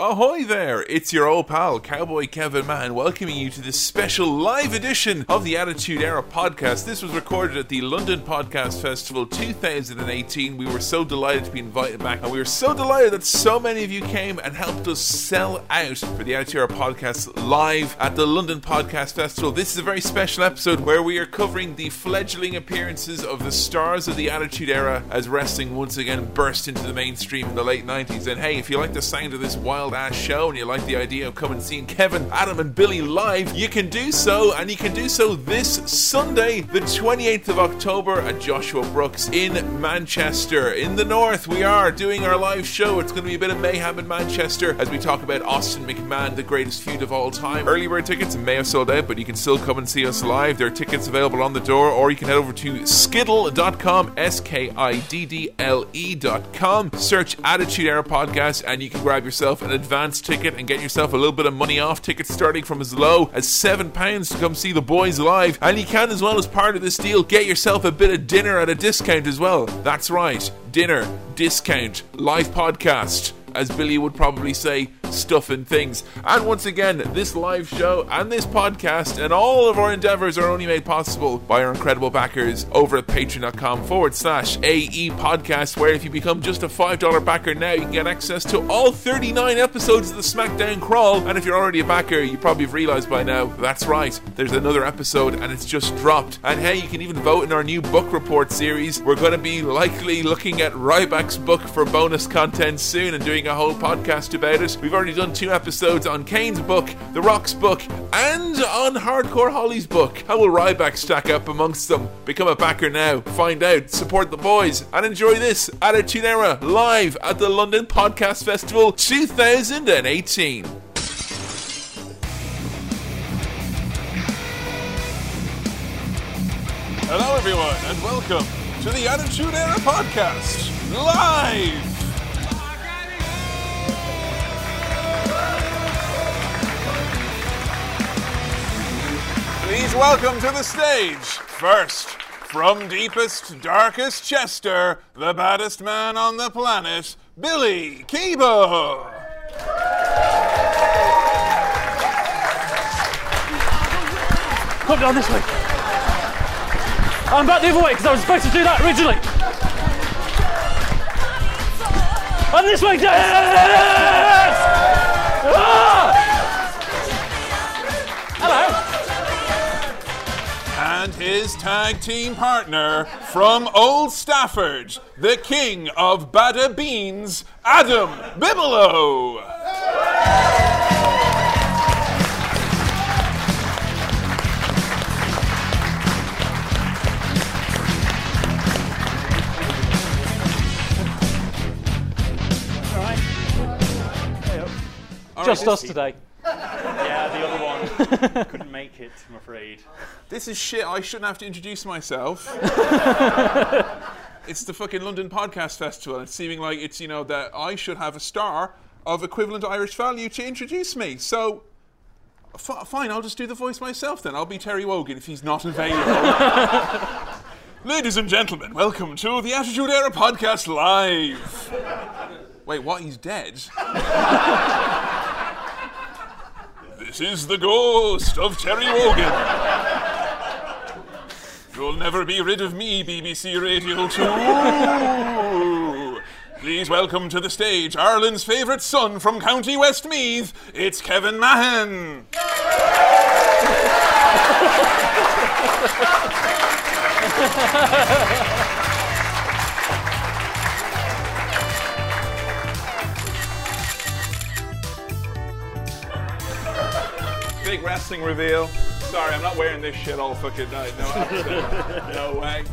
Ahoy there! It's your old pal, Cowboy Kevin Mann, welcoming you to this special live edition of the Attitude Era podcast. This was recorded at the London Podcast Festival 2018. We were so delighted to be invited back, and we were so delighted that so many of you came and helped us sell out for the Attitude Era podcast live at the London Podcast Festival. This is a very special episode where we are covering the fledgling appearances of the stars of the Attitude Era as wrestling once again burst into the mainstream in the late 90s. And hey, if you like the sound of this wild ass show and you like the idea of coming and seeing Kevin, Adam, and Billy live, you can do so, and you can do so this Sunday, the 28th of October at Joshua Brooks in Manchester. In the north, we are doing our live show. It's going to be a bit of mayhem in Manchester as we talk about Austin McMahon, the greatest feud of all time. Early bird tickets may have sold out, but you can still come and see us live. There are tickets available on the door, or you can head over to skiddle.com, S K I D D L E.com, search Attitude Era Podcast, and you can grab yourself an advance ticket and get yourself a little bit of money off. Tickets starting from as low as £7 to come see the boys live. And you can, as well as part of this deal, get yourself a bit of dinner at a discount as well. That's right, dinner, discount, live podcast as Billy would probably say, stuff and things. And once again, this live show and this podcast and all of our endeavors are only made possible by our incredible backers over at patreon.com forward slash AE podcast, where if you become just a $5 backer now, you can get access to all 39 episodes of the SmackDown Crawl. And if you're already a backer, you probably have realized by now, that's right, there's another episode and it's just dropped. And hey, you can even vote in our new book report series. We're going to be likely looking at Ryback's book for bonus content soon and doing a whole podcast about it. We've already done two episodes on Kane's book, The Rock's book, and on Hardcore Holly's book. How will Ryback stack up amongst them? Become a backer now, find out, support the boys, and enjoy this Attitude Era live at the London Podcast Festival 2018. Hello, everyone, and welcome to the Attitude Era Podcast live. Please welcome to the stage, first, from deepest, darkest Chester, the baddest man on the planet, Billy Keebo. Come down this way. I'm back the other way because I was supposed to do that originally. And this way, yes! Hello. And his tag team partner from Old Stafford, the king of Bada Beans, Adam Bibelow. Just us today. Yeah, the other one couldn't make it, I'm afraid. This is shit. I shouldn't have to introduce myself. it's the fucking London Podcast Festival. It's seeming like it's, you know, that I should have a star of equivalent Irish value to introduce me. So, f- fine, I'll just do the voice myself then. I'll be Terry Wogan if he's not available. Ladies and gentlemen, welcome to the Attitude Era Podcast Live. Wait, what? He's dead? This is the ghost of Terry Wogan. You'll never be rid of me, BBC Radio 2. Please welcome to the stage Ireland's favourite son from County Westmeath. It's Kevin Mahan. wrestling reveal. Sorry, I'm not wearing this shit all fucking night. No, absolutely. no way.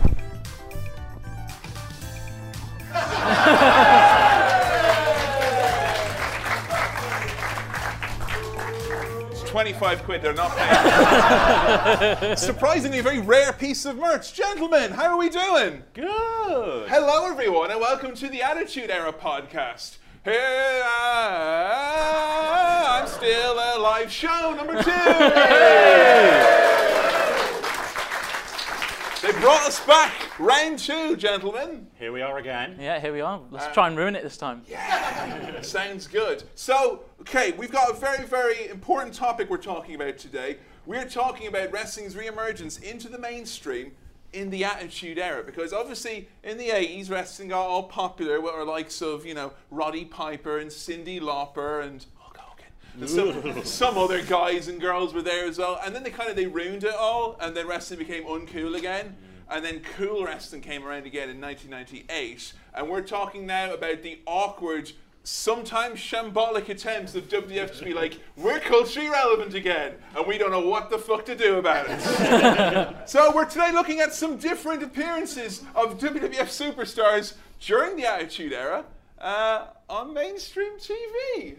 It's 25 quid, they're not paying. Surprisingly, a very rare piece of merch. Gentlemen, how are we doing? Good. Hello, everyone, and welcome to the Attitude Era podcast. Here I, I'm still a live show number two. They've brought us back. Round two, gentlemen. Here we are again. Yeah, here we are. Let's uh, try and ruin it this time. Yeah, Sounds good. So, okay, we've got a very, very important topic we're talking about today. We're talking about wrestling's reemergence into the mainstream in the Attitude Era. Because obviously, in the 80s, wrestling got all popular with our likes of, you know, Roddy Piper and Cyndi Lauper and And some, some other guys and girls were there as well. And then they kind of, they ruined it all, and then wrestling became uncool again. Mm. And then cool wrestling came around again in 1998. And we're talking now about the awkward, sometimes shambolic attempts of WWF to be like, we're culturally relevant again. And we don't know what the fuck to do about it. so we're today looking at some different appearances of WWF superstars during the Attitude Era uh, on mainstream TV.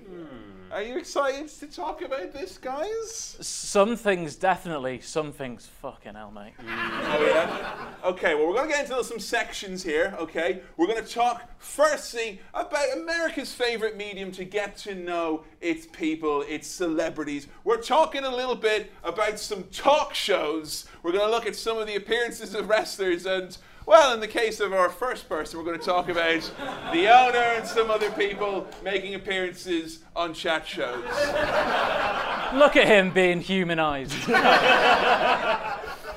Are you excited to talk about this, guys? Some things definitely, some things fucking hell, mate. Oh, yeah? Okay, well, we're going to get into some sections here, okay? We're going to talk, firstly, about America's favorite medium to get to know its people, its celebrities. We're talking a little bit about some talk shows. We're going to look at some of the appearances of wrestlers and. Well, in the case of our first person, we're going to talk about the owner and some other people making appearances on chat shows. Look at him being humanized.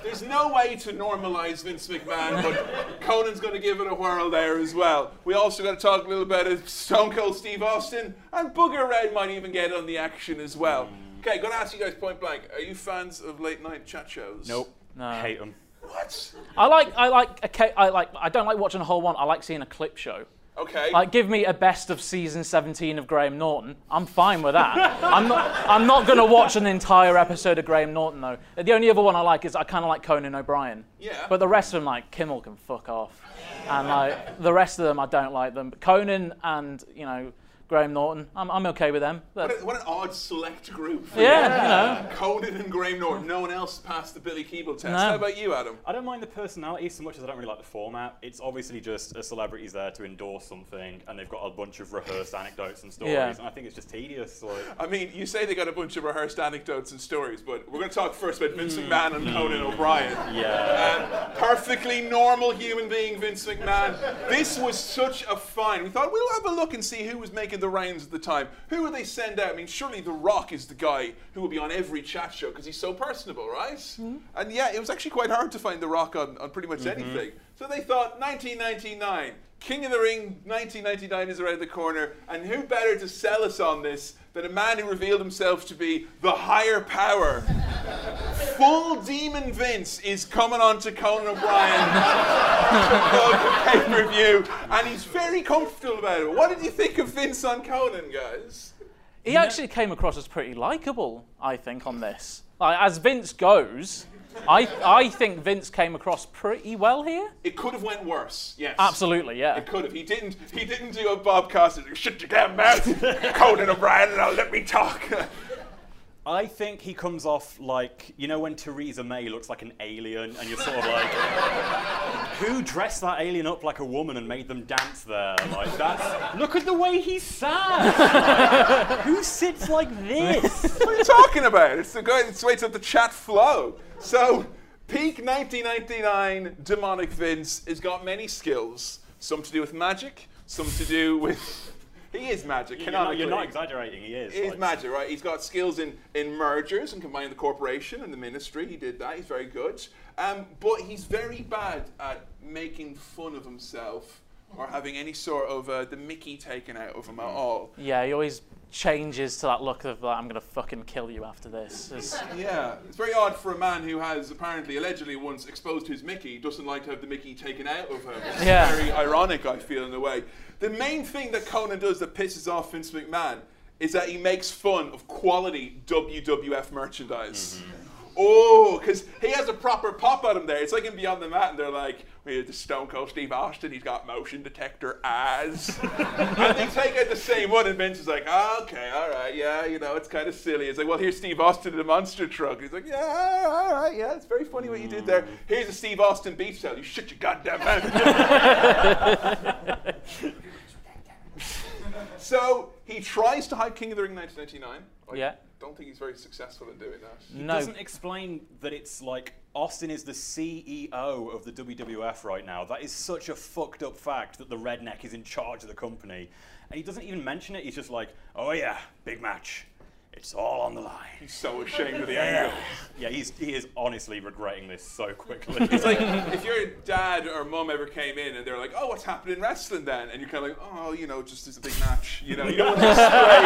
There's no way to normalize Vince McMahon, but Conan's going to give it a whirl there as well. We also got to talk a little bit of Stone Cold Steve Austin, and Booger Red might even get on the action as well. Mm. Okay, going to ask you guys point blank: Are you fans of late night chat shows? Nope. No. Hate them. What? I like, I like, a ca- I like, I don't like watching a whole one. I like seeing a clip show. Okay. Like, give me a best of season 17 of Graham Norton. I'm fine with that. I'm not, I'm not going to watch an entire episode of Graham Norton, though. The only other one I like is I kind of like Conan O'Brien. Yeah. But the rest of them, like, Kimmel can fuck off. And, like, the rest of them, I don't like them. But Conan and, you know, Graham Norton, I'm, I'm okay with them. what, a, what an odd select group. yeah, you know. Conan and Graham Norton. No one else passed the Billy Keeble test. No. How about you, Adam? I don't mind the personality so much as I don't really like the format. It's obviously just a celebrity's there to endorse something, and they've got a bunch of rehearsed anecdotes and stories, Yeah. and I think it's just tedious. Like, I mean, you say they got a bunch of rehearsed anecdotes and stories, but we're going to talk first about Vince McMahon and Conan O'Brien. yeah. Um, perfectly normal human being, Vince McMahon. This was such a find. We thought we'll have a look and see who was making the rounds at the time. Who would they send out? I mean, surely The Rock is the guy who will be on every chat show because he's so personable, right? Mm-hmm. And yeah, it was actually quite hard to find The Rock on, on pretty much mm-hmm. anything. So they thought 1999. King of the Ring 1999 is around the corner, and who better to sell us on this than a man who revealed himself to be the higher power? Full Demon Vince is coming on to Conan O'Brien pay per view, and he's very comfortable about it. What did you think of Vince on Conan, guys? He actually came across as pretty likable, I think, on this. Like, as Vince goes, I, I think Vince came across pretty well here. It could have went worse. Yes, Absolutely, yeah. It could have. He didn't. He didn't do a Bob Costas. Shut your damn mouth, Conan O'Brien. And now let me talk. I think he comes off like you know when Theresa May looks like an alien, and you're sort of like, who dressed that alien up like a woman and made them dance there? Like that's look at the way he sat. Like, who sits like this? what are you talking about? It's the guy that waits up the chat flow. So, peak 1999 demonic Vince has got many skills. Some to do with magic. Some to do with. He is magic. You're not, you're not exaggerating. He is. He's like- magic, right? He's got skills in, in mergers and combining the corporation and the ministry. He did that. He's very good. Um, but he's very bad at making fun of himself or having any sort of uh, the Mickey taken out of him at all. Yeah, he always changes to that look of like, I'm gonna fucking kill you after this. It's- Yeah, it's very odd for a man who has apparently, allegedly, once exposed his Mickey, doesn't like to have the Mickey taken out of him. It's Yeah. very ironic, I feel, in a way. The main thing that Conan does that pisses off Vince McMahon is that he makes fun of quality WWF merchandise. Oh, because he has a proper pop at him there. It's like in Beyond the Mat, and they're like, we have the Stone Cold Steve Austin, he's got motion detector eyes. and they take out the same one, and Vince is like, okay, all right, yeah, you know, it's kind of silly. It's like, well, here's Steve Austin in a monster truck. He's like, yeah, all right, yeah, it's very funny what you did there. Here's a Steve Austin beach towel. You shut your goddamn mouth. so he tries to hype King of the Ring 1999. I Yeah. Don't think he's very successful in doing that. He No. doesn't explain that it's like Austin is the CEO of the WWF right now. That is such a fucked up fact that the redneck is in charge of the company. And he doesn't even mention it. He's just like, oh yeah, big match. It's all on the line. He's so ashamed of the angle. Yeah, he's, he is honestly regretting this so quickly. It's like if your dad or mum ever came in and they're like, "Oh, what's happening in wrestling then?" and you're kind of like, "Oh, you know, just as a big match." You know, you don't want to explain.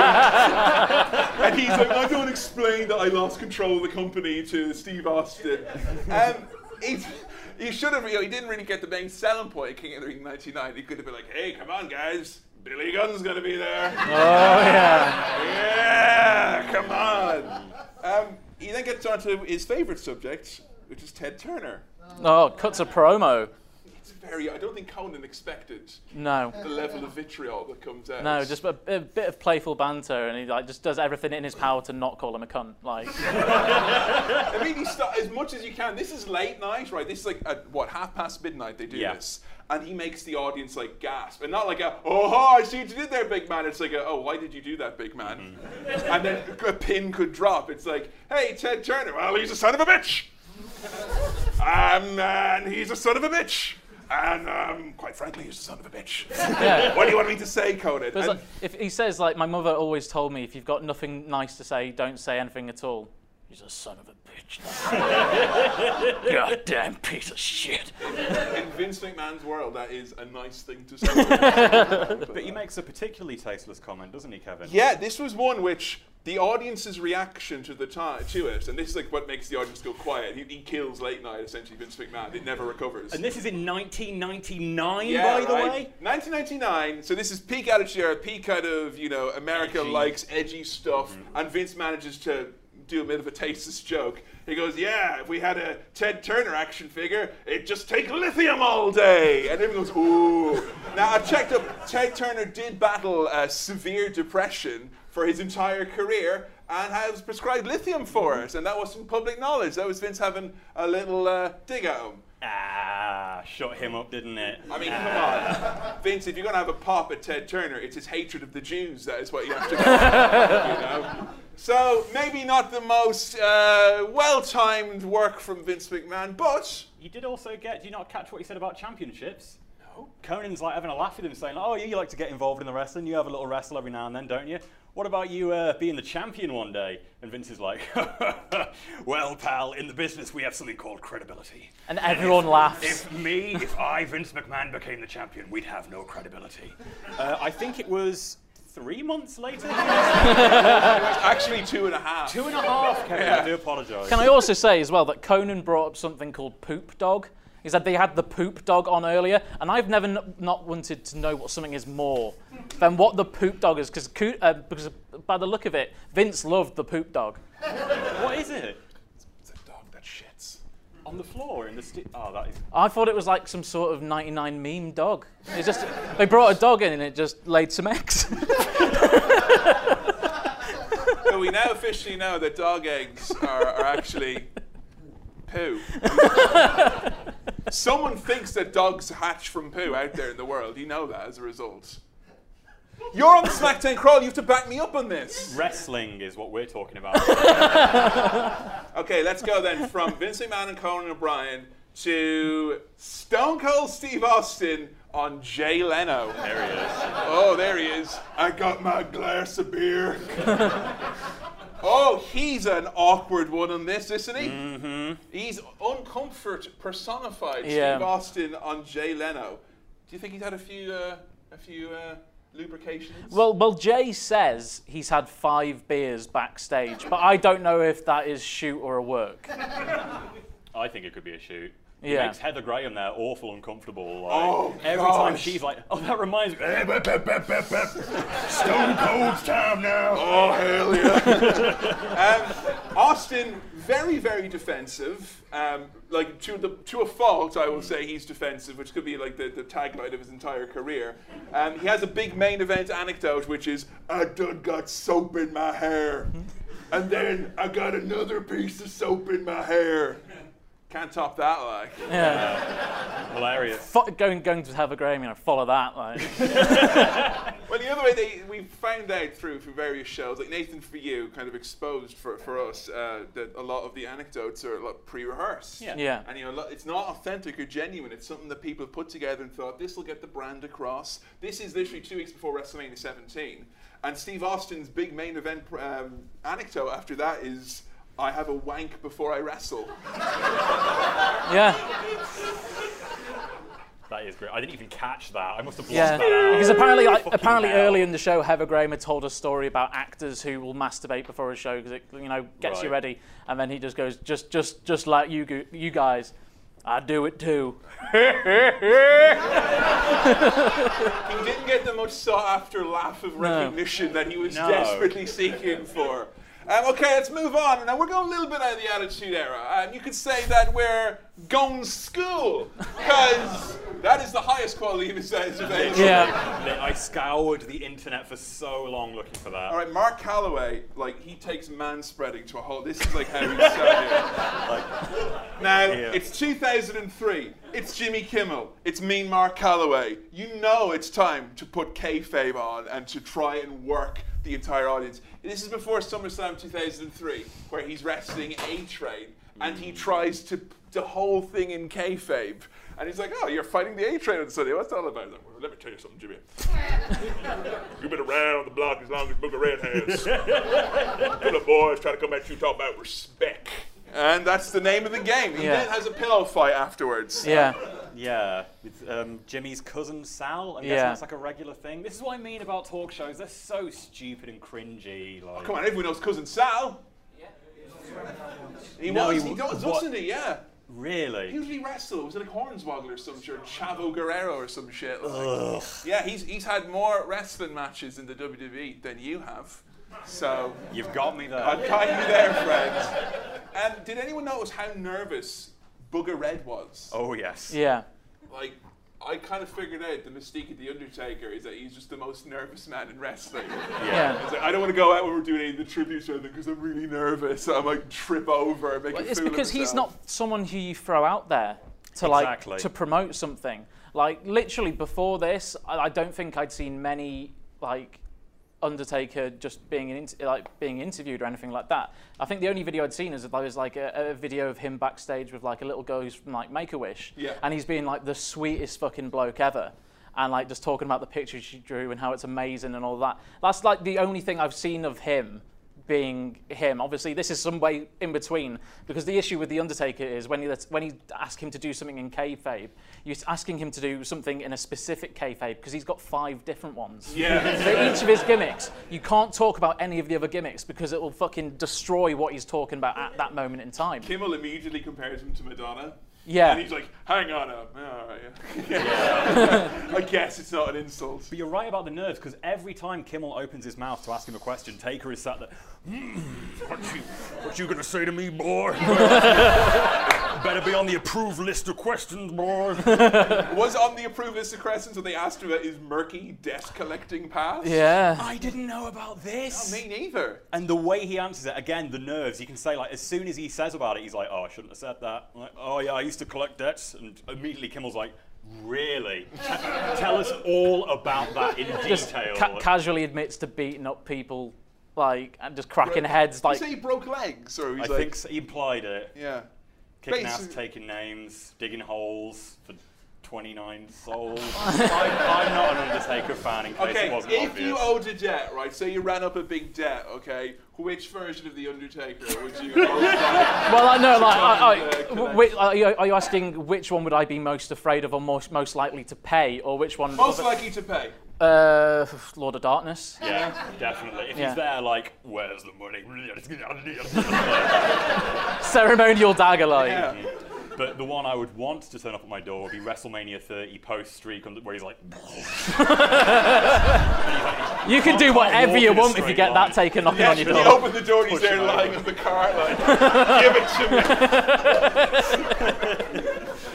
and he's like, "I don't explain that I lost control of the company to Steve Austin." Um, he's, he should have. You know, he didn't really get the main selling point. of King of the Ring '99. He could have been like, "Hey, come on, guys." Billy Gunn's gonna be there. Oh yeah. Yeah, come on. Um, he then gets on to his favorite subject, which is Ted Turner. Oh, cuts a promo. It's very. I don't think Conan expected No. the level of vitriol that comes out. No, just a, a bit of playful banter, and he like just does everything in his power to not call him a cunt. Like, I mean, he sta- as much as you can. This is late night, right? This is like at what half past midnight they do Yeah. this, and he makes the audience like gasp, and not like a "Oh, I see what you did there, big man." It's like a "Oh, why did you do that, big man?" and then a pin could drop. It's like, "Hey, Ted Turner. Well, he's a son of a bitch." um, and he's a son of a bitch. And um, quite frankly, he's a son of a bitch. yeah. what do you want me to say, Conan? Like, if he says like, my mother always told me, if you've got nothing nice to say, don't say anything at all. He's a son of a bitch. Goddamn piece of shit. in Vince McMahon's world, that is a nice thing to say. but he makes a particularly tasteless comment, doesn't he, Kevin? Yeah, this was one which the audience's reaction to the time to it, and this is like what makes the audience go quiet. He, he kills late night essentially Vince McMahon. It never recovers. And this is in 1999, yeah, by the way. 1999. So this is peak attitude era, peak kind of you know America Edgy. likes edgy stuff, mm-hmm. and Vince manages to do a bit of a tasteless joke. He goes, "Yeah, if we had a Ted Turner action figure, it'd just take lithium all day." And everyone goes, "Ooh." now I checked up. Ted Turner did battle uh, severe depression for his entire career and has prescribed lithium for it, and that wasn't public knowledge. That was Vince having a little uh, dig at him. Ah, shut him up, didn't it? I mean, come on. Vince, if you're going to have a pop at Ted Turner, it's his hatred of the Jews. That is what you have to do. you know? So, maybe not the most uh, well timed work from Vince McMahon, but. You did also get, do you not catch what he said about championships? No. Conan's like having a laugh with him, saying, Oh, yeah, you like to get involved in the wrestling. You have a little wrestle every now and then, don't you? What about you uh, being the champion one day? And Vince is like, Well, pal, in the business we have something called credibility. And everyone laughs. If me, if I, Vince McMahon, became the champion, we'd have no credibility. Uh, I think it was three months later. Actually, two and a half. Two and a half, Kevin. I do apologise. Can I also say as well that Conan brought up something called poop dog? He said they had the poop dog on earlier, and I've never n- not wanted to know what something is more than what the poop dog is, because uh, because by the look of it, Vince loved the poop dog. What is it? It's a dog that shits. On the floor in the sti- Oh, that is. I thought it was like some sort of 99 meme dog. It's just they brought a dog in and it just laid some eggs. So, we now officially know that dog eggs are, are actually poo. Someone thinks that dogs hatch from poo out there in the world. You know that as a result. You're on the SmackDown crawl. You have to back me up on this. Wrestling is what we're talking about. Okay, let's go then from Vince McMahon and Conan O'Brien to Stone Cold Steve Austin on Jay Leno. there he is. Oh, there he is. I got my glass of beer. oh, he's an awkward one on this, isn't he? Mm-hmm. He's uncomfort personified. Yeah. Steve Austin on Jay Leno. Do you think he's had a few, uh, a few uh, lubrications? well, well, Jay says he's had five beers backstage, but I don't know if that is shoot or a work. I think it could be a shoot. It Yeah. makes Heather Graham there awful uncomfortable. Like, Oh, every time she's like, oh, that reminds me. Stone Cold's time now. Oh hell yeah! um, Austin, very very defensive. Um, like to the to a fault, I will say he's defensive, which could be like the, the tagline of his entire career. Um, he has a big main event anecdote, which is I done got soap in my hair, and then I got another piece of soap in my hair. Can't top that, like. Yeah. Hilarious. Fo- going going to have a Graham, you know, follow that. Like. Well, the other way they we found out through through various shows, like Nathan for you, kind of exposed for, for us uh, that a lot of the anecdotes are a lot pre-rehearsed. Yeah. Yeah. And you know, it's not authentic or genuine. It's something that people put together and thought this will get the brand across. This is literally two weeks before WrestleMania 17, and Steve Austin's big main event um, anecdote after that is. I have a wank before I wrestle. Yeah. That is great. I didn't even catch that. I must have blocked Yeah, that out. because apparently, like, apparently hell. early in the show, Heather Graham had told a story about actors who will masturbate before a show because it, you know, gets you Right. ready, and then he just goes, just, just, just like you, you guys, I do it too. He didn't get the much sought after laugh of recognition that he was No. desperately seeking for. Um, okay, let's move on. Now we're going a little bit out of the Attitude Era. Um, you could say that we're going school because that is the highest quality of is. Yeah. I scoured the internet for so long looking for that. All right, Mark Calaway, like he takes man spreading to a whole. This is like how he started. like, now Yeah. it's 2003. It's Jimmy Kimmel. It's Mean Mark Calaway. You know it's time to put kayfabe on and to try and work the entire audience. This is before SummerSlam 2003, where he's wrestling A Train and he mm. tries to the whole thing in kayfabe. And he's like, "Oh, you're fighting the A Train on Sunday. What's that all about?" I'm like, well, let me tell you something, Jimmy. You've been around the block as long as Booger Red has. Little boys trying to come at you talk about respect. And that's the name of the game. He Yeah. then has a pillow fight afterwards. Yeah. Yeah, with um, Jimmy's cousin Sal. I'm Yeah. guessing that's like a regular thing. This is what I mean about talk shows. They're so stupid and cringy. Like, Come on, everyone knows cousin Sal. He No, was, he he, w- does, what- doesn't he? Yeah. Really? He really? usually wrestle. Was it like Hornswoggle or some shit? Or Chavo Guerrero or some shit. Like. Yeah, he's he's had more wrestling matches in the WWE than you have. So You've got me there. I've got you there, friend. And did anyone notice how nervous Booger Red was? oh yes. Yeah. Like, I kind of figured out the mystique of the Undertaker is that he's just the most nervous man in wrestling. Yeah. It's like, I don't want to go out when we're doing any of the tributes or anything because I'm really nervous. I'm like trip over make Well, a it's fool of because he's not someone who you throw out there to Exactly. like to promote something. Like literally before this, I, I don't think I'd seen many like Undertaker just being in, like being interviewed or anything like that. I think the only video I'd seen is there was like a, a video of him backstage with like a little girl who's from like Make a Wish, Yeah. and he's being like the sweetest fucking bloke ever. And like just talking about the pictures she drew and how it's amazing and all that. That's like the only thing I've seen of him being him. Obviously, this is some way in between because the issue with the Undertaker is when you when you ask him to do something in kayfabe, you're asking him to do something in a specific kayfabe because he's got five different ones. Yeah. For each of his gimmicks, you can't talk about any of the other gimmicks because it will fucking destroy what he's talking about at that moment in time. Kimmel immediately compares him to Madonna. Yeah. And he's like, hang on up. Yeah, all right, yeah. I guess it's not an insult. But you're right about the nerves because every time Kimmel opens his mouth to ask him a question, Taker is sat there. "Hmm, what you, what you gonna say to me, boy? Better be on the approved list of questions, boy. Was on the approved list of questions when they asked him about his murky debt collecting past? Yeah. I didn't know about this. Me neither. And the way he answers it, again, the nerves. You can say like, as soon as he says about it, he's like, "Oh, I shouldn't have said that." I'm like, "Oh yeah, I used to collect debts," and immediately Kimmel's like, "Really? Tell us all about that in Just detail." ca- casually admits to beating up people, like and just cracking heads, like you say he broke legs, or he's I like, think so. he implied it. yeah. Kicking ass, taking names, digging holes for 29 souls. I'm, I'm not an Undertaker fan, in case Okay, it wasn't if obvious. you owed a debt, right? Say you ran up a big debt, okay? Which version of the Undertaker would you? most Well, I know, like, I, I, Uh, which, are, you, are you asking which one would I be most afraid of or most, most likely to pay, or which one? most likely to pay? Uh, Lord of Darkness. Yeah, definitely. If Yeah. he's there, like, where's the money? Ceremonial dagger, like. Yeah. But the one I would want to turn up at my door would be WrestleMania 30 post streak, where he's like, You can do whatever you want if you get line. that taken knocking Yeah, on your you door. open the door and he's there him lying over. on the car, like, give it to me.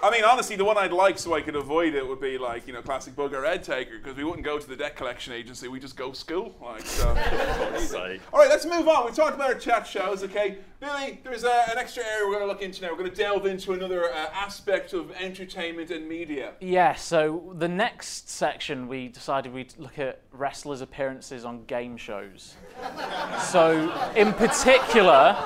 I mean, honestly, the one I'd like so I could avoid it would be like, you know, classic Booger Red Taker, because we wouldn't go to the debt collection agency, we just go school. Like, so. All right, let's move on. We talked about our chat shows, okay? Billy, there's uh, an extra area we're going to look into now. We're going to delve into another uh, aspect of entertainment and media. Yeah, so the next section we decided we'd look at wrestlers' appearances on game shows. so, in particular,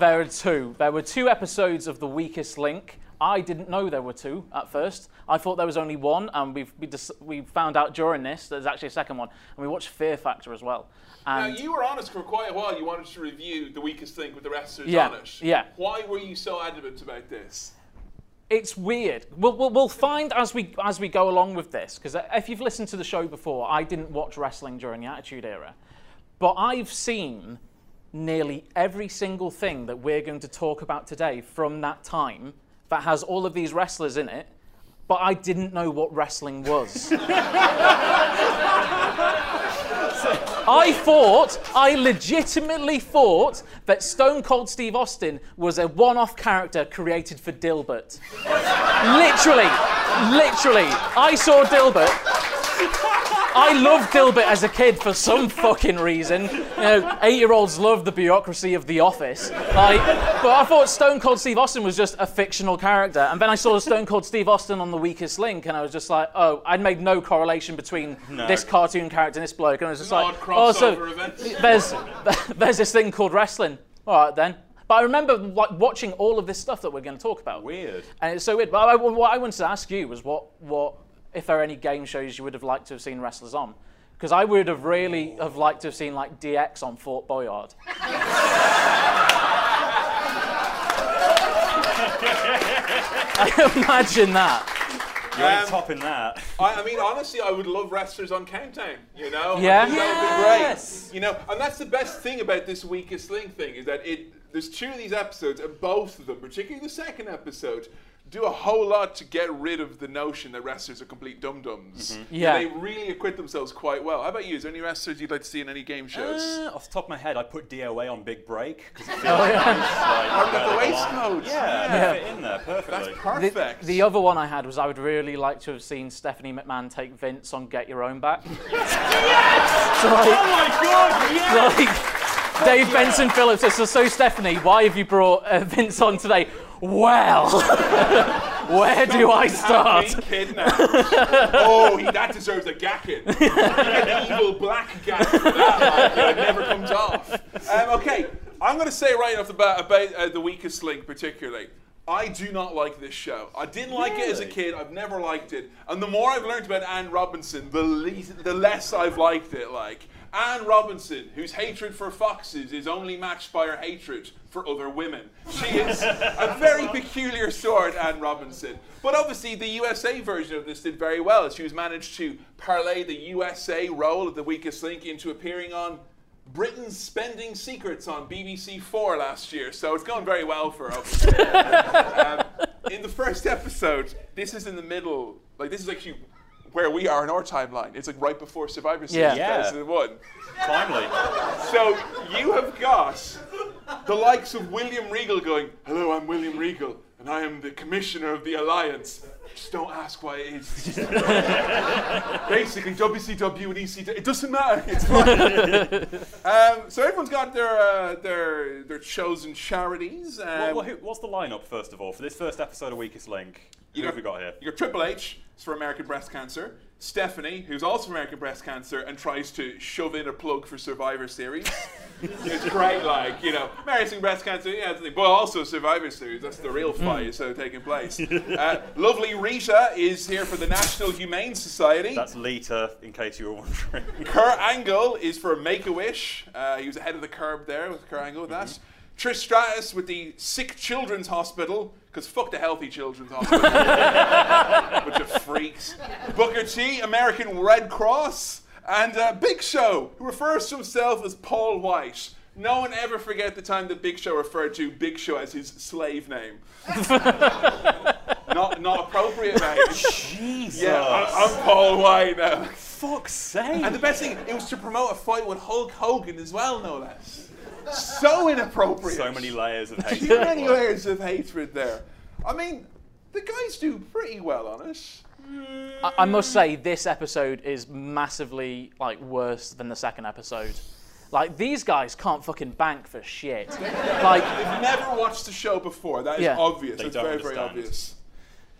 there are two. There were two episodes of The Weakest Link. I didn't know there were two at first. I thought there was only one, and we've, we, we found out during this that there's actually a second one. And we watched Fear Factor as well. Now, you were honest for quite a while. You wanted to review the weakest link with the wrestlers Yeah, on it. yeah. Why were you so adamant about this? it's weird. We'll, we'll, we'll find as we as we go along with this because if you've listened to the show before, I didn't watch wrestling during the Attitude Era, but I've seen nearly every single thing that we're going to talk about today from that time that has all of these wrestlers in it. But I didn't know what wrestling was. I thought, I legitimately thought that Stone Cold Steve Austin was a one off character created for Dilbert. literally, literally. I saw Dilbert. I loved Dilbert as a kid for some fucking reason. You know, eight-year-olds love the bureaucracy of The Office. Like, but I thought Stone Cold Steve Austin was just a fictional character, and then I saw Stone Cold Steve Austin on The Weakest Link, and I was just like, oh, I'd made no correlation between No. this cartoon character and this bloke, and I was just An like, oh, so there's there's this thing called wrestling. All right then. But I remember like watching all of this stuff that we're going to talk about. Weird. And it's so weird. But I, what I wanted to ask you was what, what, if there are any game shows you would have liked to have seen wrestlers on? Because I would have really have liked to have seen like DX on Fort Boyard. I imagine that. You're Um, topping that. I, I mean, honestly, I would love wrestlers on Countdown. You know, I Yeah? think that would be Yes. great. You know, and that's the best thing about this weakest link thing is that it. There's two of these episodes, and both of them, particularly the second episode, do a whole lot to get rid of the notion that wrestlers are complete dum dums. Yeah. they really acquit themselves quite well. How about you? Is there any wrestlers you'd like to see in any game shows? Uh, off the top of my head, I'd put DOA on Big Break because it feels Oh, like, I've got the where they Yeah, Yeah. fit in there perfectly. That's perfect. the other one I had was I would really like to have seen Stephanie McMahon take Vince on Get Your Own Back. yes! So like, oh my god! Yeah. like Dave Benson Phillips says, so, so Stephanie, why have you brought uh, Vince on today? Well, where do I start? Oh, he, that deserves a gacking. The evil black gack that. Like, never comes off. Um, okay, I'm going to say right off the bat about uh, the weakest link, particularly. I do not like this show. I didn't like it as a kid. I've never liked it. And the more I've learned about Anne Robinson, the, least, the less I've liked it. Like Anne Robinson, whose hatred for foxes is only matched by her hatred for other women. She is a very peculiar sort, Anne Robinson. But obviously, the USA version of this did very well. She was managed to parlay the USA role of the weakest link into appearing on Britain's Spending Secrets on BBC Four last year, so it's going very well for her. um, in the first episode, this is in the middle, like this is actually where we are in our timeline. It's like right before Survivor Series Yeah. Yeah. 2001. Finally. So you have got the likes of William Regal going, "Hello, I'm William Regal, and I am the commissioner of the alliance." Just don't ask why it is. Basically, WCW and ECW, it doesn't matter. It's fine. um, so everyone's got their uh, their their chosen charities. Um, Well, well, who, what's the lineup first of all for this first episode of Weakest Link? Who have we got here? You got Triple H, it's for American breast cancer. Stephanie, who's also for American breast cancer and tries to shove in a plug for Survivor Series. it's great, like, you know, American breast cancer, yeah, it's but also Survivor Series. That's the real fight so taking place. Uh, lovely Rita is here for the National Humane Society. That's Lita, in case you were wondering. Kurt Angle is for Make a Wish. Uh, he was ahead of the curb there with Kurt Angle with that. Trish Stratus with the Sick Children's Hospital, because fuck the Healthy Children's Hospital. Bunch of freaks. Booker T, American Red Cross. And uh, Big Show, who refers to himself as Paul White. No one ever forget the time that Big Show referred to Big Show as his slave name. not, not appropriate, mate. Jesus. Yeah, I, I'm Paul White now. Fuck's sake. And the best thing, it was to promote a fight with Hulk Hogan as well, no less. So inappropriate. so many layers of hate. Too many layers of hatred there. I mean, the guys do pretty well on it. I, I must say, this episode is massively like worse than the second episode. Like these guys can't fucking bank for shit. Like They've never watched the show before. That is Yeah. obvious. They That's don't very, very obvious.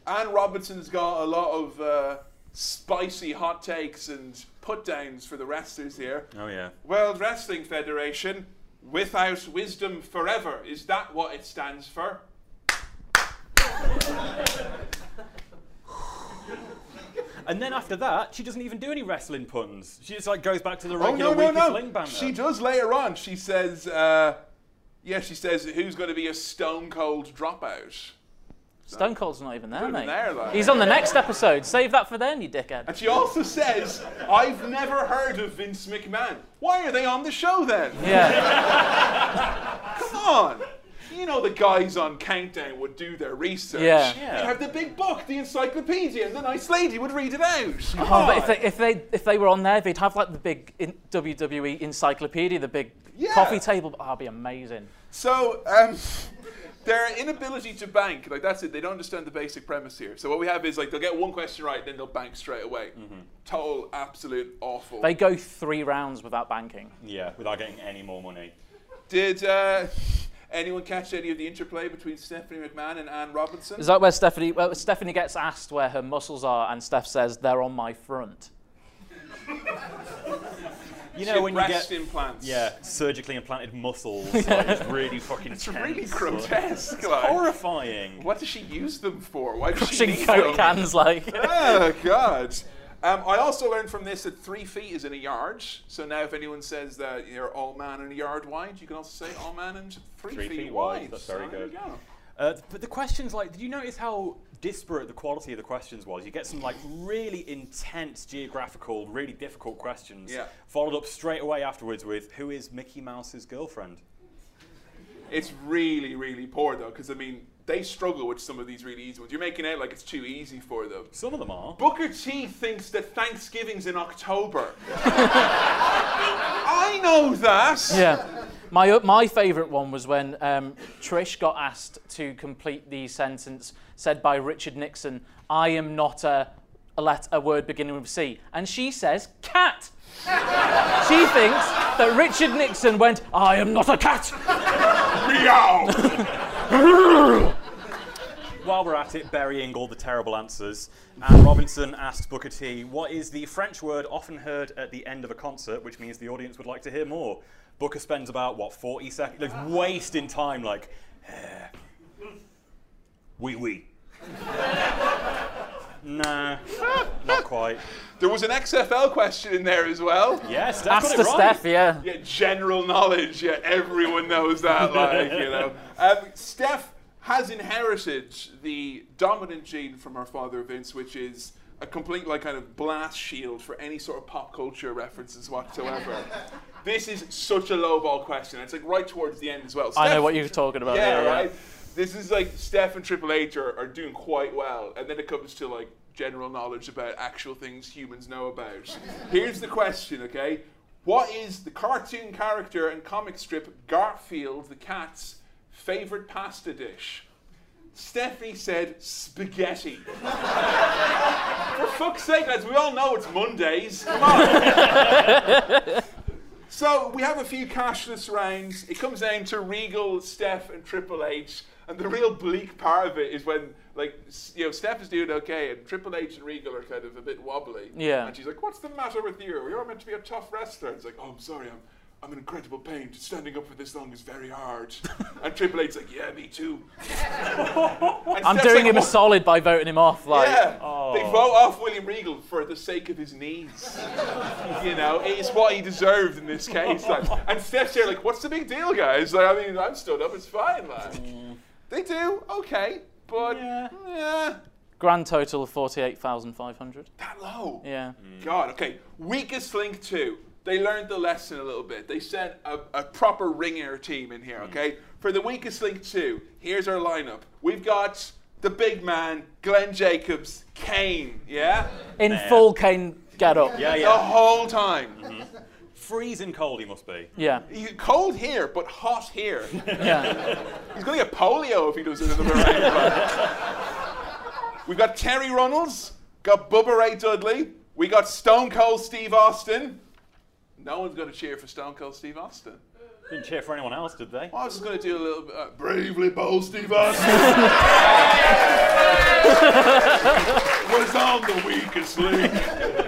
Anne Robinson's got a lot of uh, spicy hot takes and put downs for the wrestlers here. Oh yeah. World Wrestling Federation, without wisdom forever. Is that what it stands for? And then after that, she doesn't even do any wrestling puns. She just like goes back to the Oh regular no no no! fling banter. She does later on. She says, uh, "Yeah." She says, "Who's going to be a stone cold dropout?" Stone Cold's not even there, even mate. there, like. He's on the next episode. Save that for then, you dickhead. And she also says, "I've never heard of Vince McMahon. Why are they on the show then?" Yeah. Come on. You know the guys on Countdown would do their research. Yeah. Yeah. They'd have the big book, the encyclopedia, and the nice lady would read it out. Come Oh, on. but if they, if they if they were on there, they'd have like the big in WWE encyclopedia, the big Yeah. coffee table. Oh, that'd be amazing. So, um, their inability to bank, like that's it. They don't understand the basic premise here. So what we have is like they'll get one question right, then they'll bank straight away. Total, absolute awful. They go three rounds without banking. Yeah, without getting any more money. Did uh, anyone catch any of the interplay between Stephanie McMahon and Anne Robinson? Is that where Stephanie? Well, Stephanie gets asked where her muscles are, and Steph says they're on my front. You know when you breast get implants. yeah surgically implanted muscles, like, it's really fucking. It's really grotesque. like, Like. horrifying. What does she use them for? Why does she need coke them? cans like. oh God. Um, I also learned from this that three feet is in a yard. So now, if anyone says that you're all man and a yard wide, you can also say all man and three, Three feet, feet wide. wide. That's very So good. go. Uh, but the questions, like, did you notice how disparate the quality of the questions was? You get some like really intense geographical, really difficult questions, Yeah. followed up straight away afterwards with "Who is Mickey Mouse's girlfriend?" It's really, really poor though, because I mean, they struggle with some of these really easy ones. You're making out like it's too easy for them. Some of them are. Booker T thinks that Thanksgiving's in October. I know that. Yeah. My, uh, my favourite one was when um, Trish got asked to complete the sentence said by Richard Nixon, I am not a, a, let, a word beginning with C. And she says, cat. she thinks that Richard Nixon went, I am not a cat. Meow. While we're at it, burying all the terrible answers, Anne Robinson asks Booker T, "What is the French word often heard at the end of a concert, which means the audience would like to hear more?" Booker spends about what 40 seconds, like wasting time, like, eh, "Oui, oui." nah, not quite. There was an XFL question in there as well. Yes, Steph Ask got to right. Steph, yeah. Yeah, general knowledge. Yeah, everyone knows that. Like, you know, um, Steph has inherited the dominant gene from her father Vince, which is a complete like kind of blast shield for any sort of pop culture references whatsoever. this is such a low ball question. It's like right towards the end as well. I know what you're talking about. yeah, here, right. This is like Steph and Triple H are, are doing quite well, and then it comes to like general knowledge about actual things humans know about. Here's the question, okay? What is the cartoon character and comic strip Garfield the cat's favorite pasta dish? Stephanie said spaghetti. For fuck's sake, lads, we all know it's Mondays. Come on. So we have a few cashless rounds. It comes down to Regal, Steph, and Triple H. And the real bleak part of it is when, like, you know, Steph is doing okay, and Triple H and Regal are kind of a bit wobbly. Yeah. And she's like, "What's the matter with you? You're meant to be a tough wrestler." It's like, "Oh, I'm sorry, I'm." I'm in incredible pain. Standing up for this long is very hard. and Triple H's like, yeah, me too. I'm Steph's doing like, him a solid by voting him off. Like, yeah, Oh. they vote off William Regal for the sake of his knees. you know, it's what he deserved in this case. Like, and Steph's there, like, "What's the big deal, guys? Like, I mean, I'm stood up. It's fine, like." Mm. They do okay, but Yeah. yeah, grand total of 48,500. that low. Yeah. God, okay. Weakest link two. They learned the lesson a little bit. They sent a, a proper ringer team in here, hmm. okay? For the weakest link two, here's our lineup. We've got the big man, Glenn Jacobs, Kane, yeah? In Nah. full Kane get up. Yeah, yeah. The whole time. Mm-hmm. Freezing cold he must be. Yeah. He- Cold here, but hot here. Yeah. He's going to get polio if he does it another round. We've got Terri Runnels, got Bubba Ray Dudley, we got Stone Cold Steve Austin. No one's going to cheer for Stone Cold Steve Austin. Didn't cheer for anyone else, did they? I was just going to do a little bit. Uh, bravely bold Steve Austin was on the weakest link.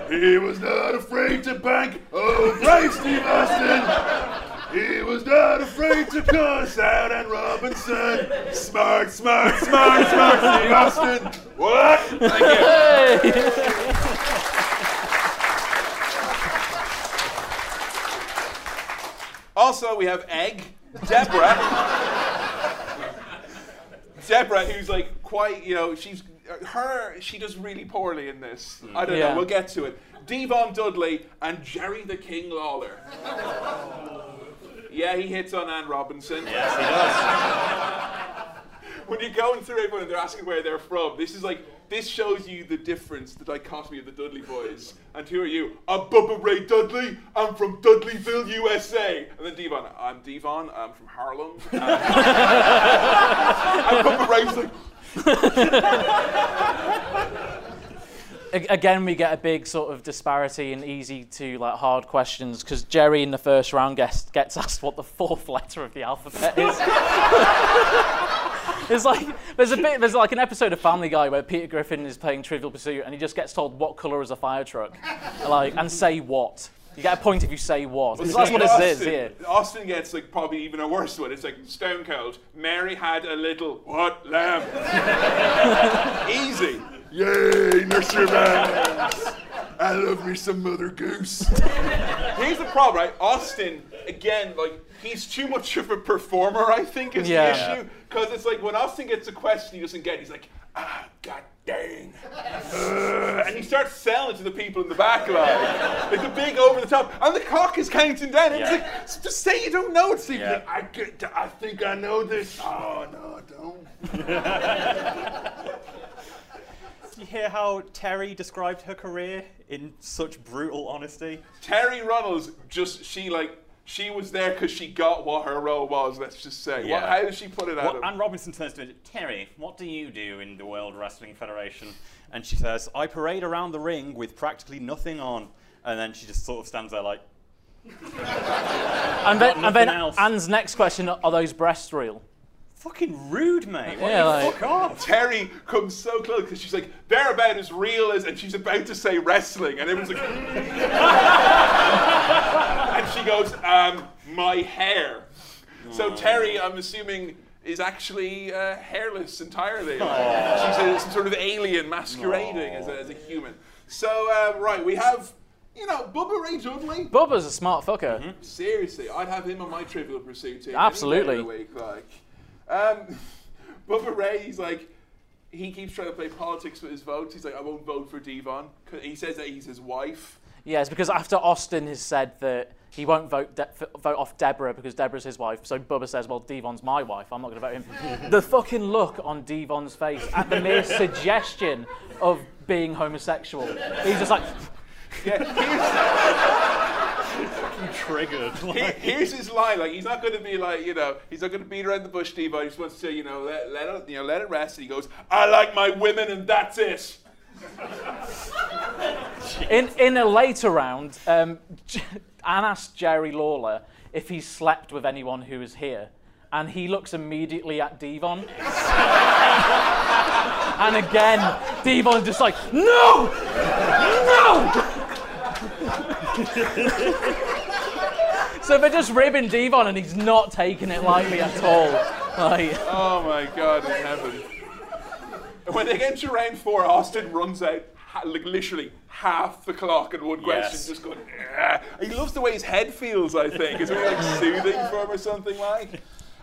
He was not afraid to bank. Oh, brave Steve Austin. He was not afraid to cuss out Anne Robinson. Smart, smart, smart, smart, Steve Austin. What? Thank you. Also, we have Egg, Deborah. Deborah, who's like quite, you know, she's her. She does really poorly in this. Mm. I don't Yeah. know. We'll get to it. Devon Dudley and Jerry the King Lawler. Oh. Yeah, he hits on Anne Robinson. Yes, he does. When you're going through everyone and they're asking where they're from, this is like this shows you the difference, the dichotomy of the Dudley boys. And who are you? I'm Bubba Ray Dudley. I'm from Dudleyville, USA. And then Devon, I'm Devon. I'm from Harlem. and Bubba Ray's like, Again, we get a big sort of disparity in easy to like hard questions because Jerry in the first round gets, gets asked what the fourth letter of the alphabet is. There's like there's a bit there's like an episode of Family Guy where Peter Griffin is playing Trivial Pursuit and he just gets told what color is a fire truck, like and say what. You get a point if you say what. That's what it is here. Austin gets like probably even a worse one. It's like Stone Cold. Mary had a little what lamb? Easy. Yay, nursery rhymes. I love me some Mother Goose. Here's the problem, right? Austin, again, like he's too much of a performer. I think is Yeah. the issue because it's like when Austin gets a question he doesn't get, he's like, ah, god dang, Uh, and he starts selling to the people in the back line, like the big over the top, and the clock is counting down. And Yeah. It's like, just say you don't know it, Steve. Yeah. Like, I get, to- I think I know this. Oh no, I don't. Did you hear how Terri described her career in such brutal honesty? Terri Runnels, just she like. She was there because she got what her role was. Let's just say. What, how did she put it out? What, Anne Robinson turns to her, Terri, what do you do in the World Wrestling Federation? And she says, I parade around the ring with practically nothing on. And then she just sort of stands there like, And then, and then else. Anne's next question: Are those breasts real? Fucking rude, mate. What Yeah, like- fuck off? Terri comes so close because she's like, they're about as real as, and she's about to say wrestling, and everyone's like, and she goes, um, my hair. So Terri, I'm assuming, is actually uh, hairless entirely. Like, she's a, some sort of alien masquerading as a, as a human. So, uh, right, we have, you know, Bubba Ray Dudley. Bubba's a smart fucker. Seriously, I'd have him on my Trivial Pursuit team. any Absolutely. day of the week, like, um, Bubba Ray, he's like, he keeps trying to play politics with his votes. He's like, I won't vote for Devon. 'Cause He says that he's his wife. Yes, because after Austin has said that he won't vote De- vote off Deborah because Deborah's his wife, so Bubba says, "Well, Devon's my wife. I'm not going to vote him." the fucking look on Devon's face at the mere suggestion of being homosexual. He's just like, Yeah, Triggered. here's, here- here's his line. Like, he's not going to be like, you know, he's not going to beat around the bush, Devon. He just wants to, say you know, let, let it, you know, let it rest. And he goes, I like my women, and that's it. in in a later round, um, J- Anne asked Jerry Lawler if he slept with anyone who was here, and he looks immediately at Devon. and again, Devon's just like, no, no. so they're just ribbing Devon, and he's not taking it lightly at all. Like, Oh my God in heaven. When they get to round four, Austin runs out like literally half the clock in one question, Yes. just going. "Ah." He loves the way his head feels. I think it's really like soothing for him or something like.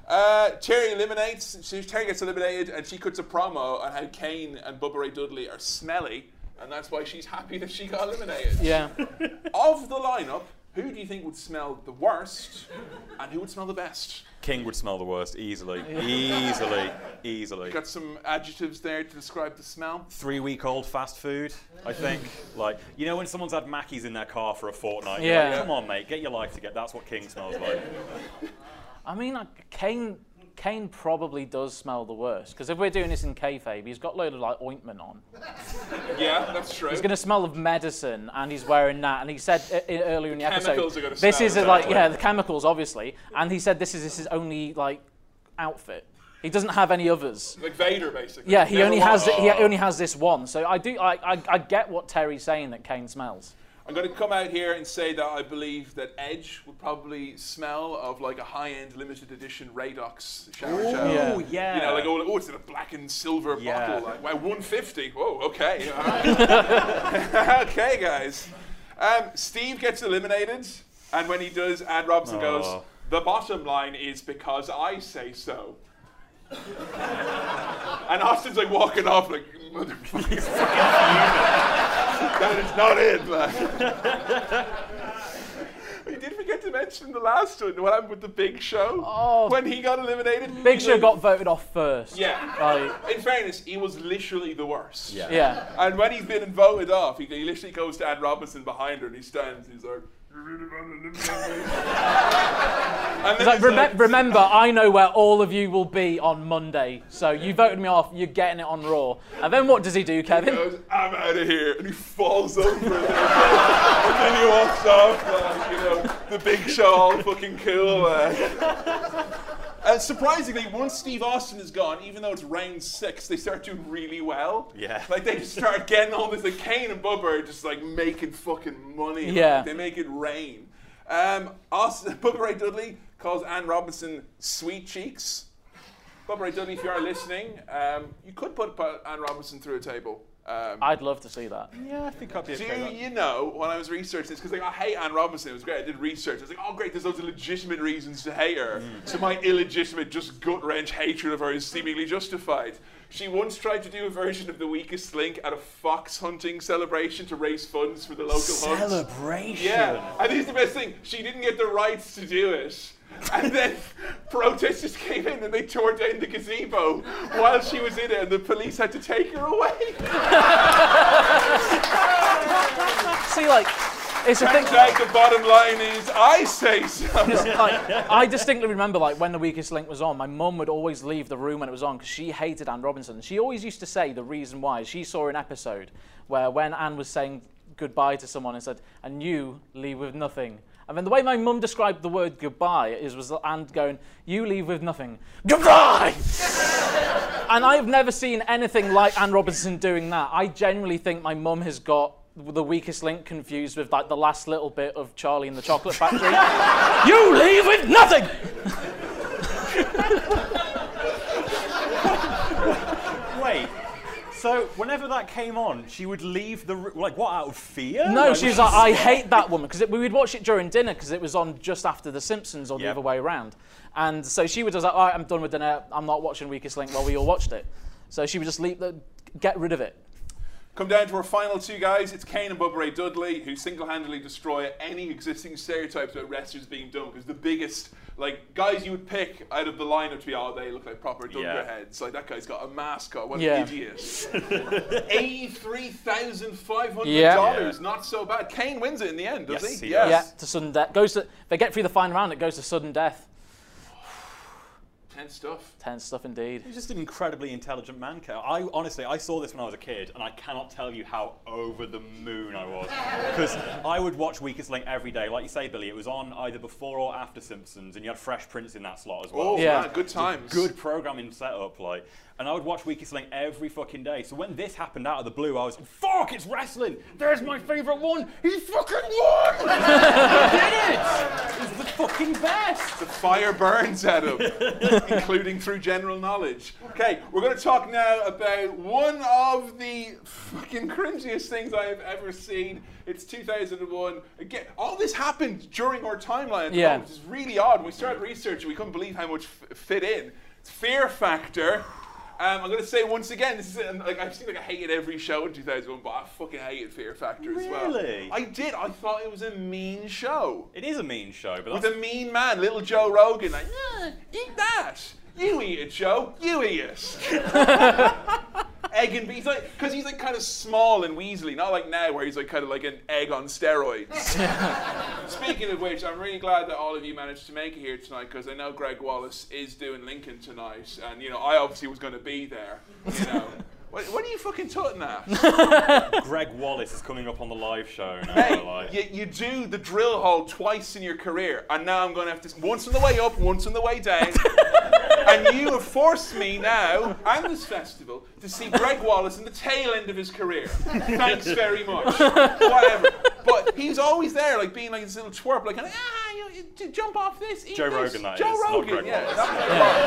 Uh, Terri eliminates. She, Terri gets eliminated, and she cuts a promo on how Kane and Bubba Ray Dudley are smelly, and that's why she's happy that she got eliminated. yeah. Of the lineup, who do you think would smell the worst, and who would smell the best? King would smell the worst easily. Easily. Easily. Got some adjectives there to describe the smell. Three week old fast food, I think. like, you know, when someone's had Mackies in their car for a fortnight, you're like, Yeah. come on, mate, get your life together. That's what King smells like. I mean, like, Kane Kane probably does smell the worst. Because if we're doing this in kayfabe, he's got a load of like ointment on. Yeah, that's true. He's going to smell of medicine, and he's wearing that. And he said i- earlier in the episode, this smell, is a, like yeah, the chemicals obviously. And he said this is this is only like outfit. He doesn't have any others. like Vader, basically. Yeah, he Never only has he Oh. only has this one. So I do I, I, I get what Terri's saying that Kane smells. I'm going to come out here and say that I believe that Edge would probably smell of like a high-end limited edition Radox shower Ooh, gel. Yeah. yeah. You know, like oh, oh, it's in a black and silver Yeah. bottle. Like, wow, 150. Whoa, okay. right. okay, guys. Um, Steve gets eliminated, and when he does, Anne Robinson goes, Oh. "The bottom line is because I say so." and Austin's like walking off, like motherfucker. That is not it, man. We did forget to mention the last one. What happened with the Big Show? Oh. when he got eliminated. Big Show like- got voted off first. Yeah. Like, In fairness, he was literally the worst. Yeah. yeah. And when he's been voted off, he, he literally goes to Anne Robinson behind her and he stands. He's like, "You really want to eliminate me?" and It's then like, he's remember, I know where all of you will be on Monday. So you voted me off. You're getting it on Raw. And then what does he do, Kefin? he goes, I'm out of here. And he falls over. and then he walks off. Like, you know, the big show, all fucking cool. Uh. And surprisingly, once Steve Austin is gone, even though it's round six, they start doing really well. Yeah. Like they just start getting all this. Like Kane and Bubba are just like making fucking money. like, Yeah. they make it rain. Um, Austin, Bubba Ray Dudley calls Anne Robinson sweet cheeks. Bubba Ray Dudley, if you are listening, um, you could put put Anne Robinson through a table. Um, I'd love to see that. Yeah, I think I'd be do okay. you know when I was researching this because like I hate Anne Robinson, it was great. I did research. I was like, oh great, there's loads of legitimate reasons to hate her. So my illegitimate, just gut wrench hatred of her is seemingly justified. She once tried to do a version of the weakest link at a fox hunting celebration to raise funds for the local hunt. Celebration. Yeah, and here's the best thing: she didn't get the rights to do it. And then protesters came in and they tore down the gazebo while she was in it, and the police had to take her away. See, like, it's a thing. Turns out the bottom line is I say so. like, I distinctly remember, like, when the weakest link was on, my mum would always leave the room when it was on because she hated Anne Robinson. She always used to say the reason why. She saw an episode where when Anne was saying goodbye to someone and said, "And you leave with nothing." And then the way my mum described the word goodbye is was Anne going, "You leave with nothing, goodbye." and I've never seen anything like Anne Robinson doing that. I genuinely think my mum has got the weakest link confused with like the last little bit of Charlie and the Chocolate Factory. you leave with nothing. Wait. So whenever that came on, she would leave the r- like what out of fear? No, Like, she was like, I hate that woman because we would watch it during dinner because it was on just after The Simpsons or the other way around. And so she would just like, all right, I'm done with dinner. I'm not watching Weakest Link while we all watched it. So she would just leave the, get rid of it. Come down to our final two guys. It's Kane and Bubba Ray Dudley, who single-handedly destroy any existing stereotypes about wrestlers being dumb. Because the biggest, like, guys you would pick out of the lineup to be, oh, they look like proper dunderheads. Like that guy's got a mascot. What Yeah. an idiot! Eighty-three thousand five hundred Yeah. dollars. Not so bad. Kane wins it in the end, does Yes, he? he does. Yeah, to sudden death. Goes to, if they get through the final round, it goes to sudden death. Tense stuff. Tense stuff indeed. He's just an incredibly intelligent man. Kel. I honestly, I saw this when I was a kid, and I cannot tell you how over the moon I was because I would watch Weakest Link every day. Like you say, Billy, it was on either before or after Simpsons, and you had Fresh Prince in that slot as well. Oh, Yeah. man, good times. good programming setup, like. And I would watch Weakest Link every fucking day. So when this happened out of the blue, I was, fuck, it's wrestling. There's my favourite one. He fucking won. he did it. It's the fucking best. The fire burns at him, including through general knowledge. Okay, we're going to talk now about one of the fucking cringiest things I have ever seen. It's 2001. Again, all this happened during our timeline Yeah. moment, which is really odd. When we started researching, we couldn't believe how much f- fit in. It's Fear Factor. Um, I'm going to say once again, this is and, like I've seen like I hated every show in 2001, but I fucking hated Fear Factor as well. Really? I did. I thought it was a mean show It is a mean show, but with that's, a mean man, little Joe Rogan, like, "Nah, eat that. You eat it, Joe. You eat it. egg and he's like because he's like kind of small and weaselly, not like now where he's like kind of like an egg on steroids. Speaking of which, I'm really glad that all of you managed to make it here tonight because I know Gregg Wallace is doing Lincoln tonight, and you know I obviously was going to be there. You know, what, what are you fucking tutting at? Gregg Wallace is coming up on the live show now. Hey, like. you, you do the drill hole twice in your career, and now I'm going to have to once on the way up, once on the way down. and you have forced me now and this festival to see Gregg Wallace in the tail end of his career. Thanks very much. Whatever. But he's always there, like being like this little twerp, like ah, you, you, jump off this. Eat Joe this. Rogan, that Joe is, not Rogan, Gregg yeah. Wallace.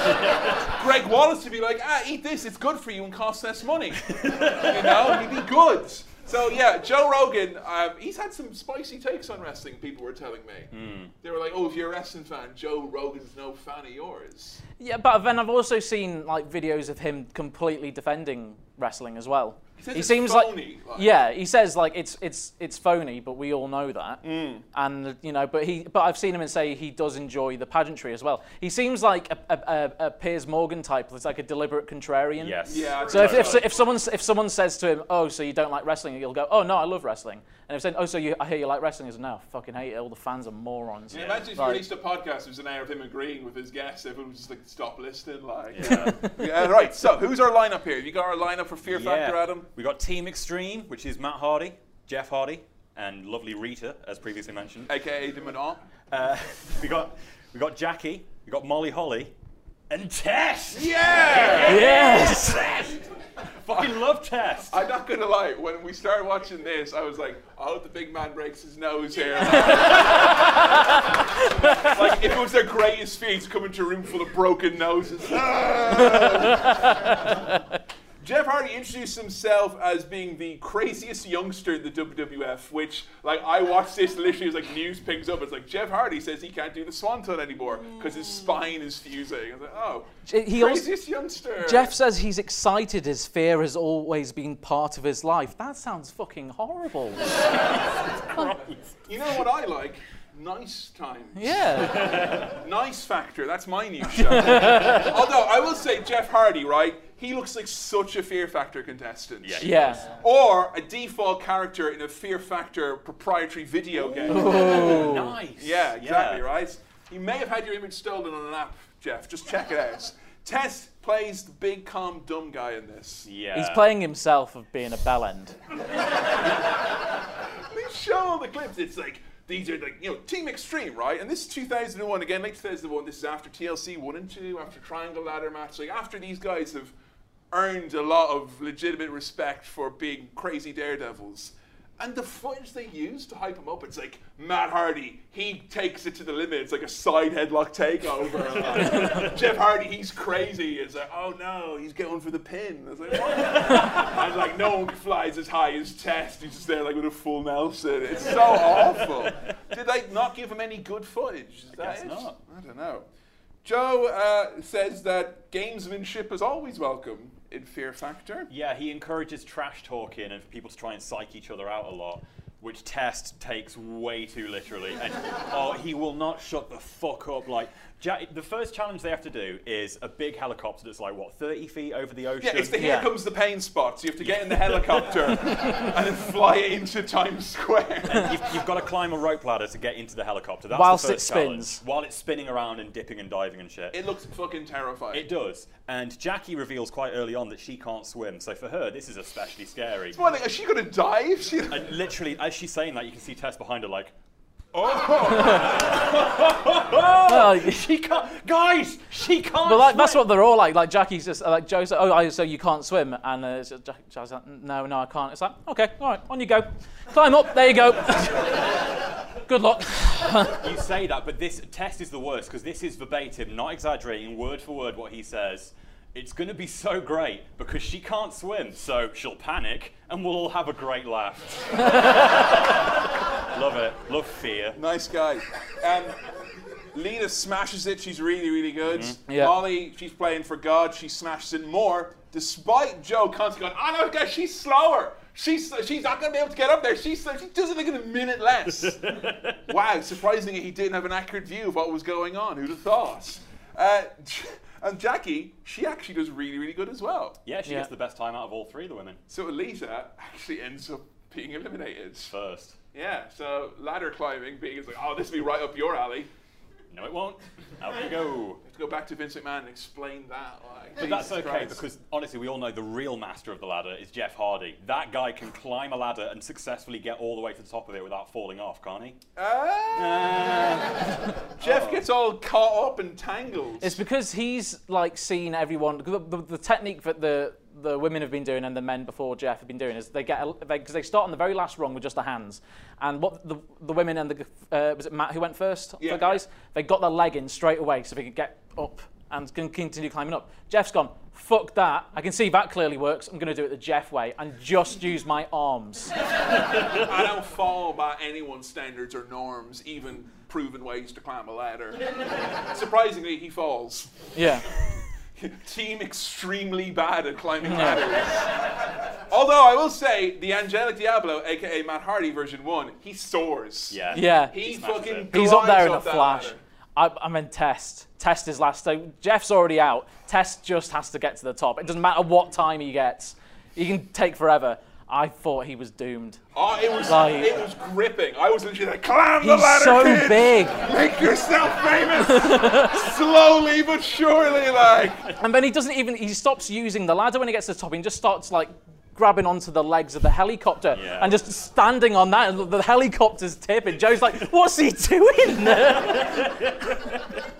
that's Gregg Wallace to be like, ah, eat this. It's good for you and costs less money. you know, he'd be good. So yeah, Joe Rogan, um, he's had some spicy takes on wrestling. People were telling me. Hmm. They were like, "Oh, if you're a wrestling fan, Joe Rogan's no fan of yours." Yeah, but then I've also seen like videos of him completely defending wrestling as well. He says he it's seems phony, like, like- yeah, he says like it's it's it's phony, but we all know that. Mm. And you know, but he but I've seen him and say he does enjoy the pageantry as well. He seems like a, a, a, a Piers Morgan type. That's like a deliberate contrarian. Yes. Yeah, I'd So if, if, Totally. if someone if someone says to him, "Oh, so you don't like wrestling," he'll go, "Oh no, I love wrestling." And if saying, "Oh, so you, I hear you like wrestling," he's no, I fucking hate it. All the fans are morons. Yeah, imagine if you Like- released a podcast, it was an hour of him agreeing with his guests. Everyone was just like, "Stop listening!" Like, yeah. yeah, right. So, who's our lineup here? You got our lineup for Fear Factor, Adam? We got Team Extreme, which is Matt Hardy, Jeff Hardy, and lovely Rita, as previously mentioned. aka the Manon. Uh, we got we got Jackie, we got Molly Holly, and Test. Yeah. Yes. Fucking love Test. I'm not gonna lie. When we started watching this, I was like, "I hope the big man breaks his nose here." like if it was their greatest feat, come into a room full of broken noses. Jeff Hardy introduced himself as being the craziest youngster in the WWF, which, like, I watched this literally as like news picks up. It's like Jeff Hardy says he can't do the swanton anymore because his spine is fusing. I was like, oh, He also, craziest youngster. Jeff says he's excited his fear has always been part of his life. That sounds fucking horrible. you know what I like? Nice times. Yeah. Nice Factor, that's my new show. Although I will say, Jeff Hardy, right? He looks like such a Fear Factor contestant. Yeah. Yeah. Or a default character in a Fear Factor proprietary video game. Nice. Yeah, exactly, Yeah. right? You may have had your image stolen on an app, Jeff. Just check it out. Test plays the big, calm, dumb guy in this. Yeah. He's playing himself of being a bellend. They show all the clips. It's like these are like you know Team Extreme, right? And this is 2001 again, like 2001. This is after TLC one and two, after Triangle Ladder match. Like after these guys have earned a lot of legitimate respect for being crazy daredevils. And the footage they use to hype him up, it's like Matt Hardy, he takes it to the limit. It's like a side headlock takeover. Jeff Hardy, he's crazy. It's like, oh no, he's going for the pin. It's like, what? and like no one flies as high as Test. He's just there like with a full Nelson. It's so awful. Did they not give him any good footage? Is that guess it? not. I don't know. Joe uh, says that gamesmanship is always welcome in Fear Factor. Yeah, he encourages trash talking and for people to try and psych each other out a lot, which Test takes way too literally. And oh, he will not shut the fuck up. Like, the first challenge they have to do is a big helicopter that's like what 30 feet over the ocean. Yeah, it's the here Yeah. comes the pain spot. So you have to get in the helicopter and then fly it into Times Square. And you've, you've got to climb a rope ladder to get into the helicopter. That's Whilst the it spins. challenge. While it's spinning around and dipping and diving and shit. It looks fucking terrifying. It does. And Jackie reveals quite early on that she can't swim. So for her, this is especially scary. Well, like, is she gonna dive? She, And literally, as she's saying that, you can see Test behind her, like, Well, she can't, guys, she can't. but like, that's what they're all like. Like Jackie's just like Joe said, "Oh, I- so you can't swim?" And uh, so Jack, Jack's like, "No, no, I can't." It's like, "Okay, all right, on you go. Climb up. There you go. Good luck." You say that, but this test is the worst because this is verbatim, not exaggerating, word for word what he says. It's going to be so great because she can't swim, so she'll panic and we'll all have a great laugh. Love it. Love fear. nice guy. Um, Lita smashes it. She's really, really good. Mm-hmm. Yeah. Molly, she's playing for God. She smashes it more, despite Joe constantly going, "Oh no, guys, she's slower. She's she's not gonna be able to get up there. She's she does it like in a minute less." wow, surprisingly, he didn't have an accurate view of what was going on. Who'd have thought? Uh, and Jackie, she actually does really, really good as well. Yeah, she Yeah. gets the best time out of all three of the women. So Lita actually ends up being eliminated. First. Yeah, so ladder climbing being is like, oh, this will be right up your alley. No, it won't. Out we go. Have to go back to Vince McMahon and explain that. Like, But that's okay Christ. because honestly, we all know the real master of the ladder is Jeff Hardy. That guy can climb a ladder and successfully get all the way to the top of it without falling off, can't he? Ah, Jeff gets all caught up and tangled. It's because he's like seen everyone. The, the, the technique that the the women have been doing and the men before Jeff have been doing is they get because they, 'cause they start on the very last rung with just the hands, and what the the women and the uh, was it Matt who went first? Yeah, the guys they got their leg in straight away so they could get up and can continue climbing up. Jeff's gone. Fuck that! I can see that clearly works. I'm going to do it the Jeff way and just use my arms. I don't fall by anyone's standards or norms, even proven ways to climb a ladder. Surprisingly, he falls. Yeah. Team extremely bad at climbing ladders. Although I will say, the Angelic Diablo, aka Matt Hardy version one, he soars. Yeah. Yeah. He smashes fucking. He's up there in a flash. I, I mean, Test. Test is last. So Jeff's already out. Test just has to get to the top. It doesn't matter what time he gets. He can take forever. I thought he was doomed. Oh, it was Like- it was gripping. I was literally like, climb the He's ladder, so kid! big. Make yourself famous, slowly but surely. Like, And then he doesn't even, he stops using the ladder when he gets to the top. He just starts like grabbing onto the legs of the helicopter Yeah. and just standing on that. And the helicopter's tipping. Joe's like, what's he doing?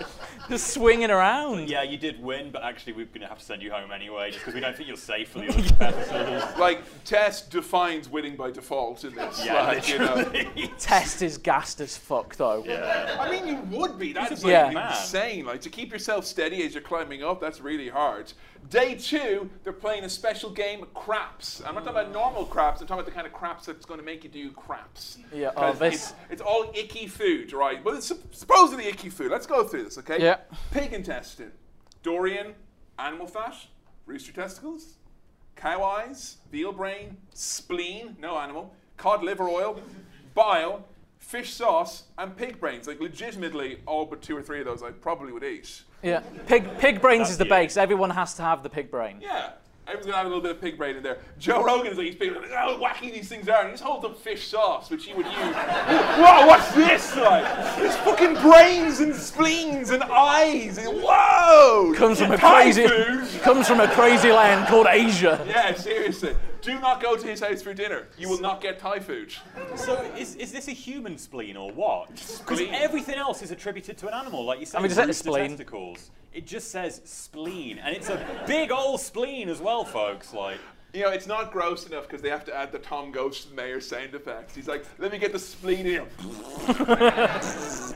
just swinging around. Yeah, you did win, but actually we're going to have to send you home anyway, just because we don't think you're safe for the other competitors. like Test defines winning by default in this. Yeah, like, you know. literally. Test is gassed as fuck though. yeah. I mean, you would be. That's like big man. insane. Like to keep yourself steady as you're climbing up. That's really hard. Day two, they're playing a special game, of craps. I'm not talking about normal craps. I'm talking about the kind of craps that's going to make you do craps. Yeah, oh, this- It's, it's all icky food, right? But it's sup- supposedly icky food. Let's go through this, okay? Yeah. Pig intestine, durian, animal fat, rooster testicles, cow eyes, veal brain, spleen, no animal, cod liver oil, bile, fish sauce, and pig brains. Like legitimately, all but two or three of those I probably would eat. Yeah, pig pig brains is the you. base. Everyone has to have the pig brain. Yeah. Everyone's gonna have a little bit of pig brain in there. Joe Rogan's like he's big, like, how wacky these things are, and he just holds up fish sauce, which he would use. Whoa, what's this? Like, there's fucking brains and spleens and eyes. and- Whoa! Comes from a Thai crazy food. comes from a crazy land called Asia. Yeah, seriously. Do not go to his house for dinner. You will not get Thai food. So is, is this a human spleen or what? Because Spleen. everything else is attributed to an animal, like you said. mean, does it say rooster spleen? testicles. It just says spleen, and it's a big old spleen as well, folks. Like, You know, it's not gross enough because they have to add the Tom Ghost Mayor sound effects. He's like, let me get the spleen in here.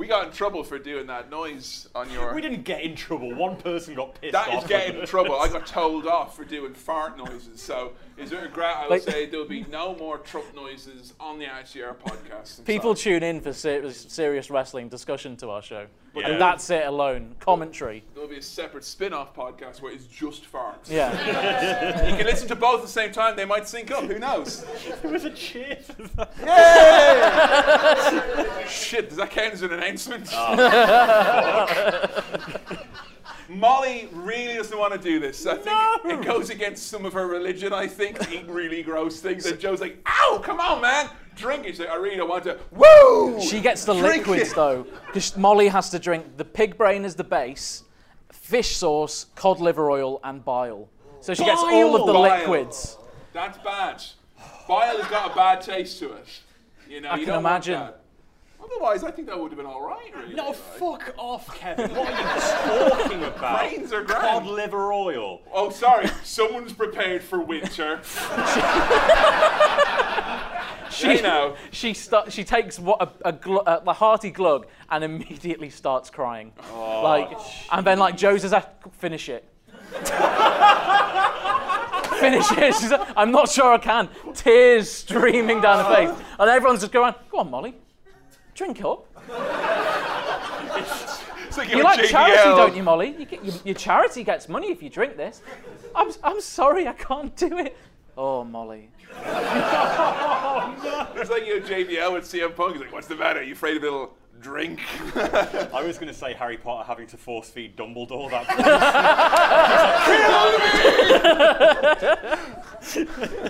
we got in trouble for doing that noise on your. we didn't get in trouble. One person got pissed That off. is getting in trouble. I got told off for doing fart noises. So, is there a gra- I will Like- say there will be no more Trump noises on the ICR podcast. People tune in for ser- serious wrestling discussion to our show, Yeah. and that's it alone. Commentary. There'll be a separate spin off podcast where it's just farts. Yeah. You can listen to both at the same time, they might sync up. Who knows? there was a cheer for that. Shit, does that count as an announcement? Oh. Molly really doesn't want to do this. I think No. it goes against some of her religion, I think, to eat really gross things. And Joe's like, ow, come on, man, drink it. She's like, I really don't want to. Woo! She gets the Drink liquids it. though, because Molly has to drink the pig brain as the base, fish sauce, cod liver oil, and bile. So she gets all of the Bile. liquids. That's bad. Bile has got a bad taste to it. You know, I you can don't want imagine. That. Otherwise, I think that would have been all right. Really. No, Like, fuck off, Kefin. What are you talking about? Brains are grand. Cod liver oil. Oh, sorry. Someone's prepared for winter. She, Hey, now. she, sta- she takes what a, a, glu- a, a hearty glug and immediately starts crying. Oh, like, and then like Joe's says, "Ah, finish it. finish it. She's like, I'm not sure I can. Tears streaming down her face, and everyone's just going, "Go on, Molly, drink up. It's like You like JBL. charity, don't you, Molly? You get, your, your charity gets money if you drink this. I'm, I'm sorry, I can't do it. Oh, Molly. It's like you your JBL with CM Punk. He's like, what's the matter? you afraid of a little drink. I was going to say Harry Potter having to force feed Dumbledore that.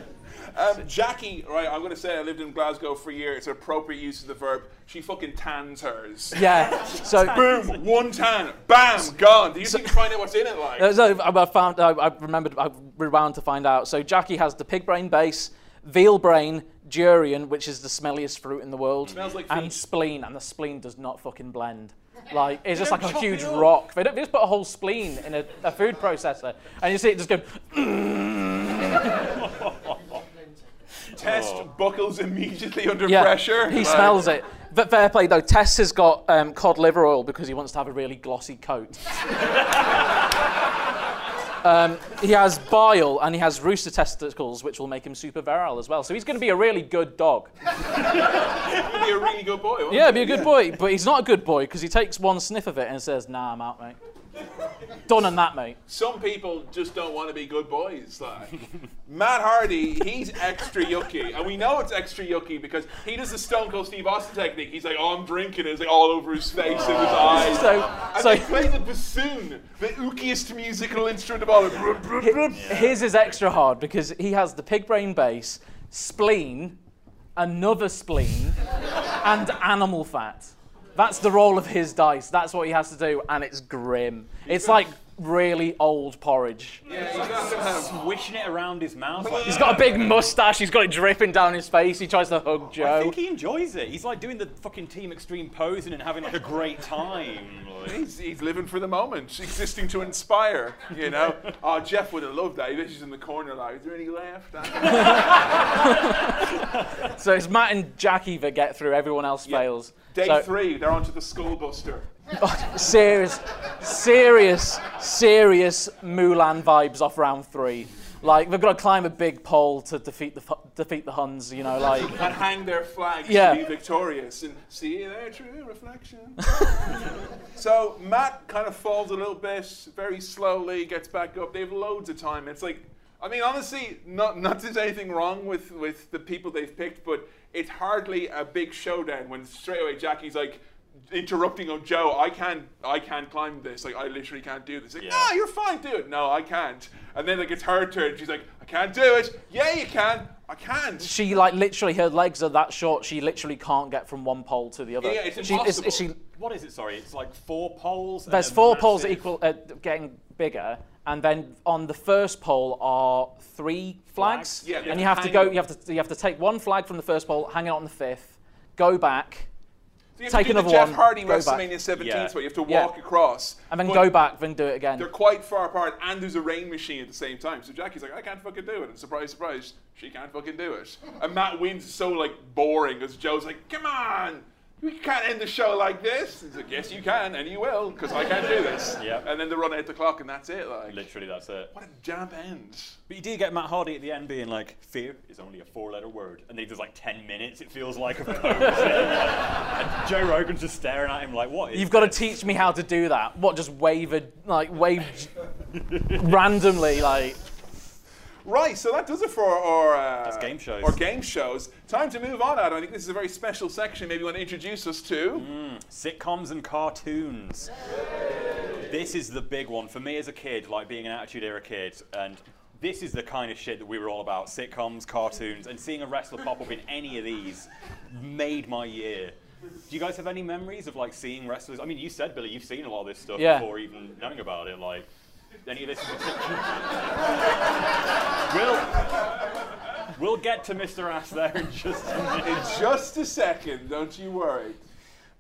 Um, Jackie, right? I'm going to say I lived in Glasgow for a year. It's an appropriate use of the verb. She fucking tans hers. Yeah. So. Boom, one tan, bam, gone. Do you think you find out what's in it like? Uh, So I found, I I remembered, I rewound to find out. So Jackie has the pig brain base, veal brain, durian, which is the smelliest fruit in the world, Smells like and feet. spleen, and the spleen does not fucking blend. Like it's just like a huge rock. They, don't, they just put a whole spleen in a, a food processor, and you see it just go. Test buckles immediately under Yeah, pressure. he Like, smells it. But fair play though, Test has got um, cod liver oil because he wants to have a really glossy coat. um, he has bile and he has rooster testicles, which will make him super virile as well. So he's going to be a really good dog. He'd be a really good boy. wouldn't Yeah, he? be a good boy. But he's not a good boy because he takes one sniff of it and says, "Nah, I'm out, mate." Done on that, mate. Some people just don't want to be good boys. Like Matt Hardy, he's extra yucky, and we know it's extra yucky because he does the Stone Cold Steve Austin technique. He's like, "Oh, I'm drinking it." It's like all over his face and his oh. eyes. So, and so they play the bassoon, the ookiest musical instrument of all. his is extra hard because he has the pig brain base, spleen, another spleen, and animal fat. That's the roll of his dice. That's what he has to do, and it's grim. It's like really old porridge. Yeah, he's got some um, kind of Swishing it around his mouth. Like, He's got a big mustache. He's got it dripping down his face. He tries to hug Joe. I think he enjoys it. He's like doing the fucking Team Extreme posing and having like a great time. Like, He's, he's living for the moment, existing to inspire, you know. Oh, Jeff would have loved that. He was just in the corner like, is there any left? So it's Matt and Jackie that get through. Everyone else fails. Day So- three, they're onto the skull buster. serious, serious, serious Mulan vibes off round three. Like they've got to climb a big pole to defeat the defeat the Huns. You know, like and hang their flags Yeah. to be victorious and see their true reflection. so Matt kind of falls a little bit, very slowly, gets back up. They have loads of time. It's like, I mean, honestly, not not there's anything wrong with with the people they've picked, but it's hardly a big showdown when straight away Jackie's like. Interrupting on Joe, I can't, I can't climb this. Like, I literally can't do this. Like, Yeah. no, you're fine, do it. No, I can't. And then like it's her turn. She's like, I can't do it. Yeah, you can. I can't. she like literally her legs are that short. She literally can't get from one pole to the other. Yeah, it's she, is- is impossible. she, what is it? Sorry, it's like four poles. there's a four poles equal uh, getting bigger, and then on the first pole are three flags, Flags? Yeah, and you have to go. You have to you have to take one flag from the first pole, hang it on the fifth, go back, So you have Take to do the Jeff one, Hardy go back. WrestleMania 17 Yeah. spot. You have to Yeah. walk across. and then go back, then do it again. They're quite far apart, and there's a rain machine at the same time. So Jackie's like, I can't fucking do it. And surprise, surprise, she can't fucking do it. And Matt wins so like boring because Joe's like, come on. We can't end the show like this. He's like, yes, you can, and you will, because I can't do this. Yeah. And then they run out the clock, and that's it. Like, Literally, that's it. what a jump end. But you do get Matt Hardy at the end being like, "Fear is only a four-letter word," and he does like ten minutes. It feels like of posing. and Joe Rogan's just staring at him like, "What is?" You've got to teach me how to do that. What, just wave it, like wave randomly, like. Right, so that does it for our uh, That's game shows. Our game shows. Time to move on, Adam. I think this is a very special section. Maybe you want to introduce us to. sitcoms and cartoons. This is the big one for me as a kid, like being an Attitude Era kid, and this is the kind of shit that we were all about: sitcoms, cartoons, and seeing a wrestler pop up in any of these made my year. Do you guys have any memories of like seeing wrestlers? I mean, you said Billy, you've seen a lot of this stuff Yeah. before even knowing about it. Like any of this we'll we'll get to Mr. Ass there in just a minute. In just a second, don't you worry.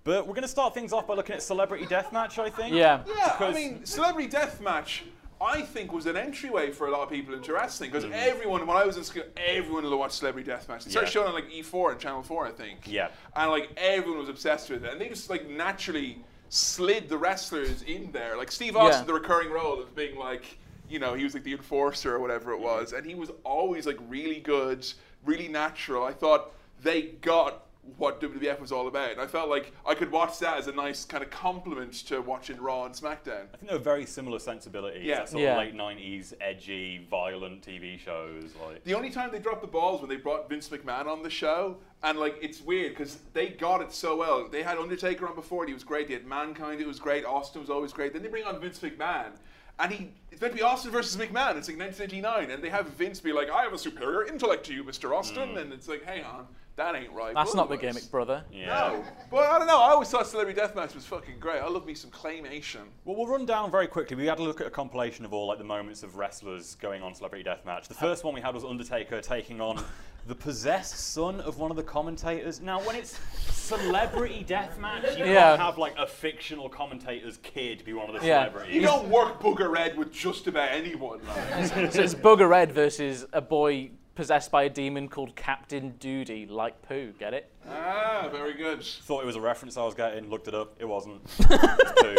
But we're going to start things off by looking at Celebrity Deathmatch, I think. Yeah. Yeah, I mean, Celebrity Deathmatch, I think, was an entryway for a lot of people into wrestling because Mm-hmm. everyone, when I was in school, everyone would watch Celebrity Deathmatch. They started Yeah. showing on like E4 and Channel 4, I think. Yeah. And like everyone was obsessed with it, and they just like naturally slid the wrestlers in there. Like Steve Austin, Yeah. the recurring role of being like, you know, he was like the enforcer or whatever it mm-hmm. was, and he was always like really good, really natural. I thought they got what WWF was all about. And I felt like I could watch that as a nice kind of compliment to watching Raw and SmackDown. I think they were very similar sensibilities. Yeah. that sort Yeah. of late '90s, edgy, violent TV shows. Like The only time they dropped the balls when they brought Vince McMahon on the show, and like it's weird because they got it so well. They had Undertaker on before, and he was great. They had Mankind, it was great. Austin was always great. Then they bring on Vince McMahon, and he it's meant to be Austin versus McMahon. It's like 1989, and they have Vince be like, "I have a superior intellect to you, Mr. Austin," mm. and it's like, "Hang on, that ain't right." That's not the otherwise- gimmick, brother. yeah. No, but I don't know. I always thought Celebrity Deathmatch was fucking great. I love me some claymation. Well, we'll run down very quickly. We had a look at a compilation of all like the moments of wrestlers going on Celebrity Deathmatch. The first one we had was Undertaker taking on the possessed son of one of the commentators. Now, when it's Celebrity Deathmatch, you Yeah. can't have like a fictional commentator's kid be one of the Yeah. celebrities. You don't work Booger Red with just about anyone. Like. So it's Booger Red versus a boy possessed by a demon called Captain Duty, like poo. Get it? ah, very good. Thought it was a reference I was getting, looked it up, it wasn't. It's poo.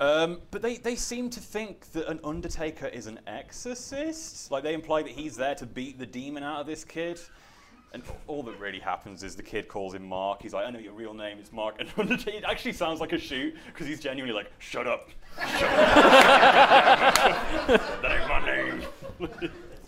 Um, but they, they seem to think that an Undertaker is an exorcist. Like they imply that he's there to beat the demon out of this kid. And all that really happens is the kid calls him Mark. He's like, I know your real name is Mark. And Undertaker it actually sounds like a shoot because he's genuinely like, shut up. Shut up. that ain't my name.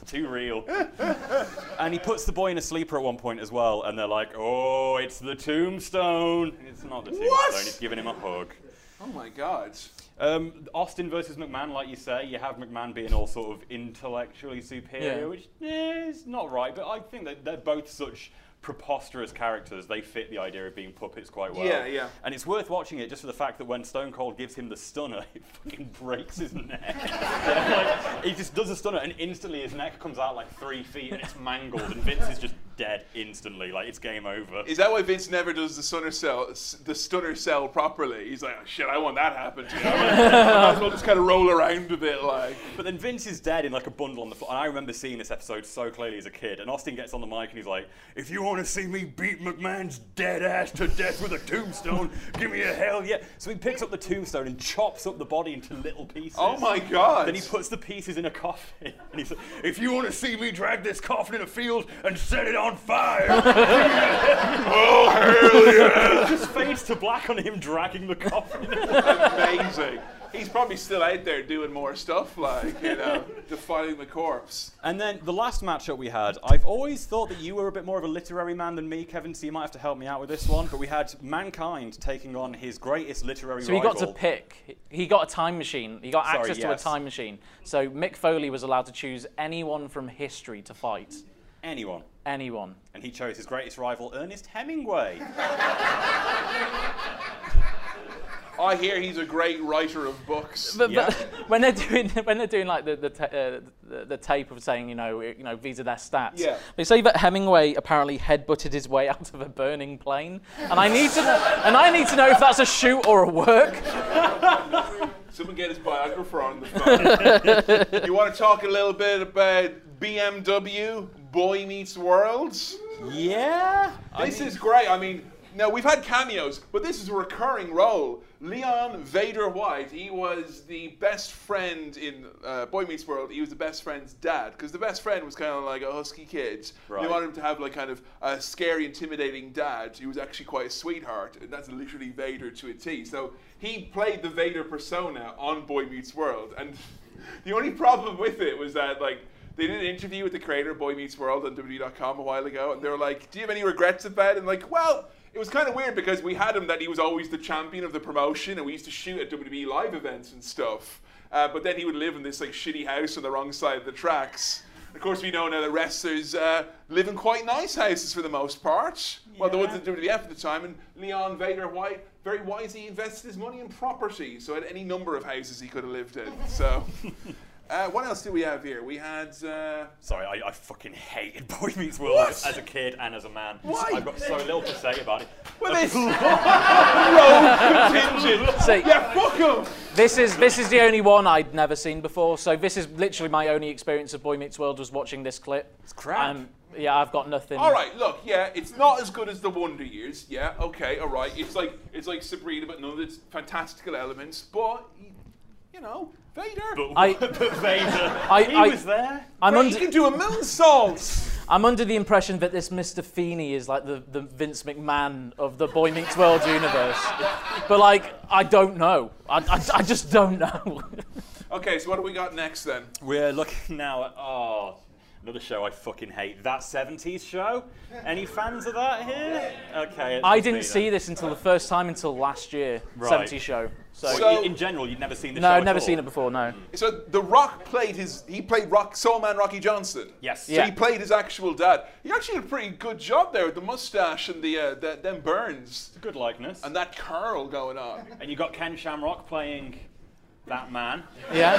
Too real. And he puts the boy in a sleeper at one point as well, and they're like, "Oh, it's the tombstone." It's not the tombstone. What? He's giving him a hug. Oh my god. Um, Austin versus McMahon, like you say, you have McMahon being all sort of intellectually superior, Yeah. which eh, is not right. But I think that they're both such preposterous characters. They fit the idea of being puppets quite well. Yeah, yeah. And it's worth watching it just for the fact that when Stone Cold gives him the stunner, it fucking breaks his neck. like, he just does a stunner, and instantly his neck comes out like three feet, and it's mangled, and Vince is just dead instantly. Like it's game over. Is that why Vince never does the stunner cell, the stunner cell properly? He's like, oh, shit, I want that to happen to you. I might as well just kind of roll around a bit, like. But then Vince is dead in like a bundle on the floor. And I remember seeing this episode so clearly as a kid. And Austin gets on the mic and he's like, If you want to see me beat McMahon's dead ass to death with a tombstone, give me a hell yeah. So he picks up the tombstone and chops up the body into little pieces. Oh my god. Then he puts the pieces in a coffin. And he's like, If you want to see me drag this coffin in a field and set it on fire, oh hell yeah! it just fades to black on him dragging the coffin. Amazing. He's probably still out there doing more stuff, like you know, defiling the corpse. And then the last matchup we had, I've always thought that you were a bit more of a literary man than me, Kefin, so you might have to help me out with this one. But we had Mankind taking on his greatest literary So he got to pick. He got a time machine. He got Sorry, access to a time machine. So Mick Foley was allowed to choose anyone from history to fight. Anyone. Anyone. And he chose his greatest rival, Ernest Hemingway. I hear he's a great writer of books. But, Yeah. but when they're doing when they're doing like the the, ta- uh, the the tape of saying you know you know these are their stats. Yeah. They say that Hemingway apparently headbutted his way out of a burning plane, and I need to know, and I need to know if that's a shoot or a work. Someone get his biographer on the phone. you want to talk a little bit about BMW Boy Meets World? yeah? This is great. I mean, no, we've had cameos, but this is a recurring role. Leon Vader White, he was the best friend in uh, Boy Meets World. He was the best friend's dad because the best friend was kind of like a husky kid. Right. They wanted him to have like kind of a scary, intimidating dad who was actually quite a sweetheart, and that's literally Vader to a T. So he played the Vader persona on Boy Meets World, and the only problem with it was that like they did an interview with the creator of Boy Meets World on WWE.com a while ago, and they were like, "Do you have any regrets about it?" And like, well, it was kind of weird because we had him that he was always the champion of the promotion, and we used to shoot at WWE live events and stuff. Uh, but then he would live in this like shitty house on the wrong side of the tracks. Of course, we know now that wrestlers uh, live in quite nice houses for the most part. Well, the ones at WWF at the time, and Leon Vader White very wisely invested his money in property, so had any number of houses he could have lived in. So. Uh, what else do we have here? We had. Uh, Sorry, I, I fucking hated Boy Meets World What? as, as a kid and as a man. Why? I've got so little to say about it. well, this road contingent. See- yeah, fuck him. This is this is the only one I'd never seen before. So this is literally my only experience of Boy Meets World was watching this clip. It's crap. yeah, I've got nothing. All right, look, yeah, it's not as good as the Wonder Years. Yeah, okay, all right. It's like it's like Sabrina, but none of its fantastical elements. But you know, Vader. But, I- but Vader, I- he I- was there. I'm Right, under, he can do a moonsault. I'm under the impression that this Mr. Feeney is like the, the Vince McMahon of the Boy Meets World universe. But like, I don't know. I, I, I just don't know. Okay, so what do we got next then? We're looking now at oh, another show I fucking hate. That 70s show. Any fans of that here? Okay. I didn't me see then. this until the first time until last year, Right. 70 show. So, So- in- in general, you'd never seen the show. no, at I've never all? seen it before. No. So The Rock played his. He played Rock Soul Man Rocky Johnson. Yes. So Yeah. he played his actual dad. He actually did a pretty good job there with the mustache and the, uh, the them burns Good likeness. and that curl going on. And you got Ken Shamrock playing that man. Yeah.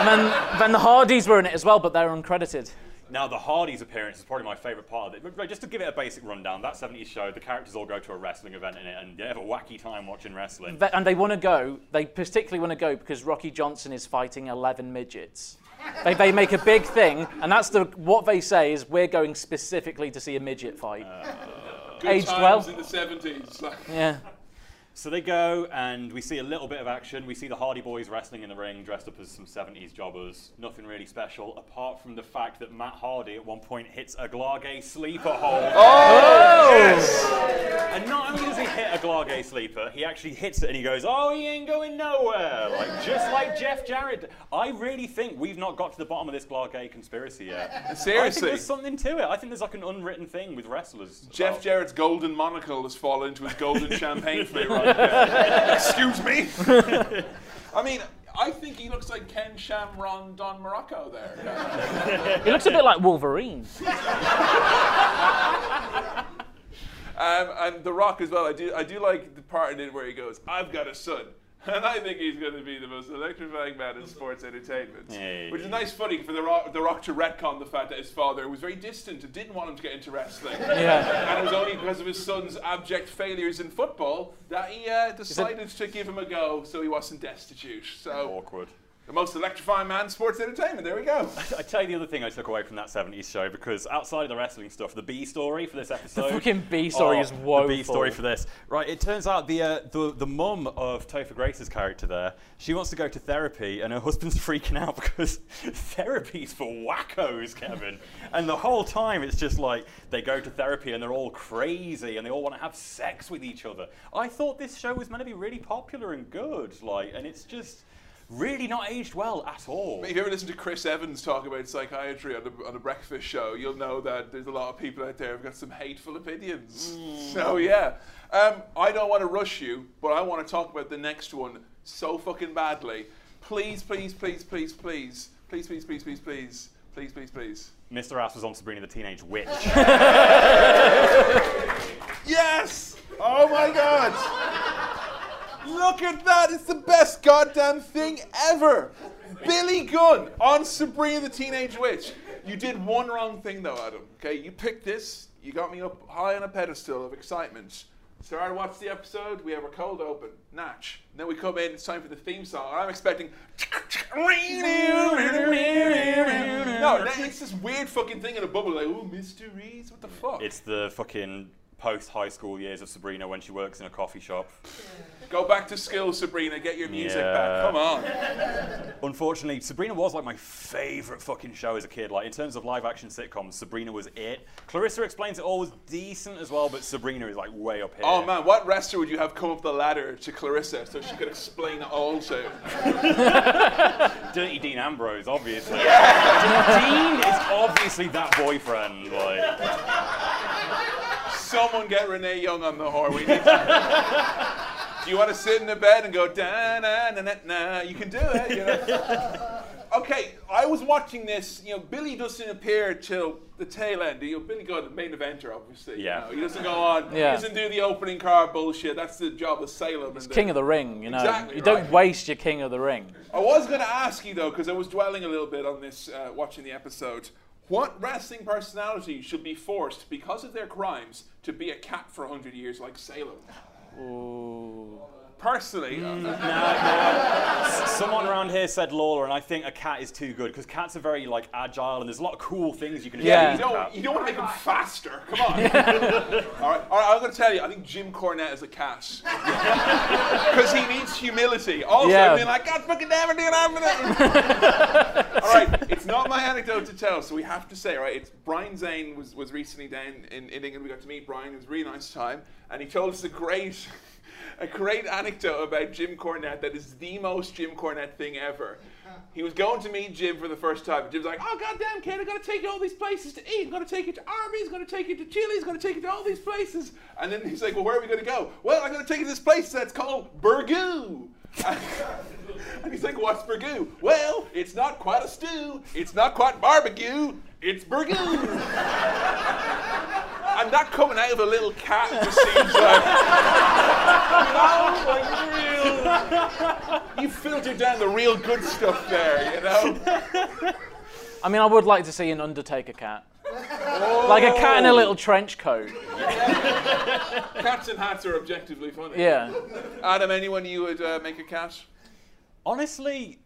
And then, then the Hardys were in it as well, but they're uncredited. Now, the Hardys appearance is probably my favourite part of it. But, just to give it a basic rundown, that 70s show, the characters all go to a wrestling event in it, and they have a wacky time watching wrestling. Th- And they want to go, they particularly want to go because Rocky Johnson is fighting 11 midgets. They, they make a big thing, and that's the what they say is we're going specifically to see a midget fight. Uh, good Aged times well. in the seventies. Yeah. So they go, and we see a little bit of action. We see the Hardy Boys wrestling in the ring, dressed up as some 70s jobbers. Nothing really special, apart from the fact that Matt Hardy at one point hits a Glargay sleeper hold. Oh! oh. Yes! And not only does he hit a Glargay sleeper, he actually hits it and he goes, Oh, he ain't going nowhere. Like, just like Jeff Jarrett. I really think we've not got to the bottom of this Glargay conspiracy yet. Seriously? I think there's something to it. I think there's like an unwritten thing with wrestlers. Jeff Jarrett's golden monocle has fallen into his golden champagne flute right. Excuse me. I mean, I think he looks like Ken Shamrock Don Muraco there. He looks a bit like Wolverine. Um, and The Rock as well. I do, I do like the part in it where he goes, "I've got a son." And I think he's going to be the most electrifying man in sports entertainment. Hey. Which is nice funny for the Rock, the Rock to retcon the fact that his father was very distant and didn't want him to get into wrestling. Yeah. And it was only because of his son's abject failures in football that he uh, decided to give him a go so he wasn't destitute. So, Awkward. The most electrifying man in sports entertainment. There we go. I tell you the other thing I took away from that 70s show because outside of the wrestling stuff, the B story for this episode. fucking B story is The B story for this. Right, it turns out the uh, the the mum of Topher Grace's character there, she wants to go to therapy and her husband's freaking out because therapy's for wackos, Kevin. and the whole time it's just like they go to therapy and they're all crazy and they all want to have sex with each other. I thought this show was meant to be really popular and good, like, and it's just really not aged well at all. If you ever listen to Chris Evans talk about psychiatry on the, on the breakfast show, you'll know that there's a lot of people out there who've got some hateful opinions. So, yeah. Um, I don't want to rush you, but I want to talk about the next one so fucking badly. Please, please, please, please, please, please, please, please, please, please, please, please, please. Mr. Ass was on Sabrina the Teenage Witch. Yes! Oh my god! Look at that! It's the best goddamn thing ever! Billy Gunn on Sabrina the Teenage Witch. You did one wrong thing though, Adam. Okay, you picked this, you got me up high on a pedestal of excitement. Started to watch the episode, we have a cold open, Natch. Then we come in, it's time for the theme song, and I'm expecting. No, it's this weird fucking thing in a bubble, like, oh, mysteries, what the fuck? It's the fucking post high school years of Sabrina when she works in a coffee shop. Go back to school, Sabrina. Get your music Yeah. back. Come on. Unfortunately, Sabrina was like my favorite fucking show as a kid. Like in terms of live action sitcoms, Sabrina was it. Clarissa explains it all was decent as well, but Sabrina is like way up here. Oh man, what wrestler would you have come up the ladder to Clarissa so she could explain it all to? Dirty Dean Ambrose, obviously. Yeah. Dean is obviously that boyfriend. Like, Someone get Renee Young on the horn. We need to- Do you want to sit in the bed and go da na na na na? You can do it. You know? Okay, I was watching this. You know, Billy doesn't appear till the tail end. You know, Billy Gunn, the main eventer, obviously. you Yeah. know. he doesn't go on. Yeah. He doesn't do the opening card bullshit. That's the job of Salem. and the- King of the Ring, you know. Exactly you don't right. waste your King of the Ring. I was going to ask you though, because I was dwelling a little bit on this uh, watching the episode. What wrestling personality should be forced, because of their crimes, to be a cat for 100 years like Salem? o Personally, Mm. uh, someone around here said Lawler, and I think a cat is too good because cats are very like agile, and there's a lot of cool things you can Yeah. you achieve with a don't, you don't want to make them faster. Come on. all, right, all right, I'm going to tell you, I think Jim Cornette is a cat. Because he needs humility. Also, Yeah. being like, God fucking never do that. all right, it's not my anecdote to tell, so we have to say, right? It's Brian Zane was, was recently down in, in England. We got to meet Brian. It was a really nice time, and he told us a great, a great anecdote about Jim Cornette that is the most Jim Cornette thing ever. He was going to meet Jim for the first time. Jim's like, "Oh goddamn kid, I gotta take you to all these places to eat. I'm gonna take you to Arby's, gonna take you to Chili's, gonna take you to all these places." And then he's like, "Well, where are we gonna go?" Well, I'm gonna take you to this place that's called Burgoo. and he's like, "What's Burgoo?" Well, it's not quite a stew. It's not quite barbecue. It's Burgoo. and that coming out of a little cat just seems like, you know, like real. You filtered down the real good stuff there, you know. I mean, I would like to see an Undertaker cat. Like a cat in a little trench coat. Cats and hats are objectively funny. Yeah. Adam, anyone you would uh, make a cat? Honestly,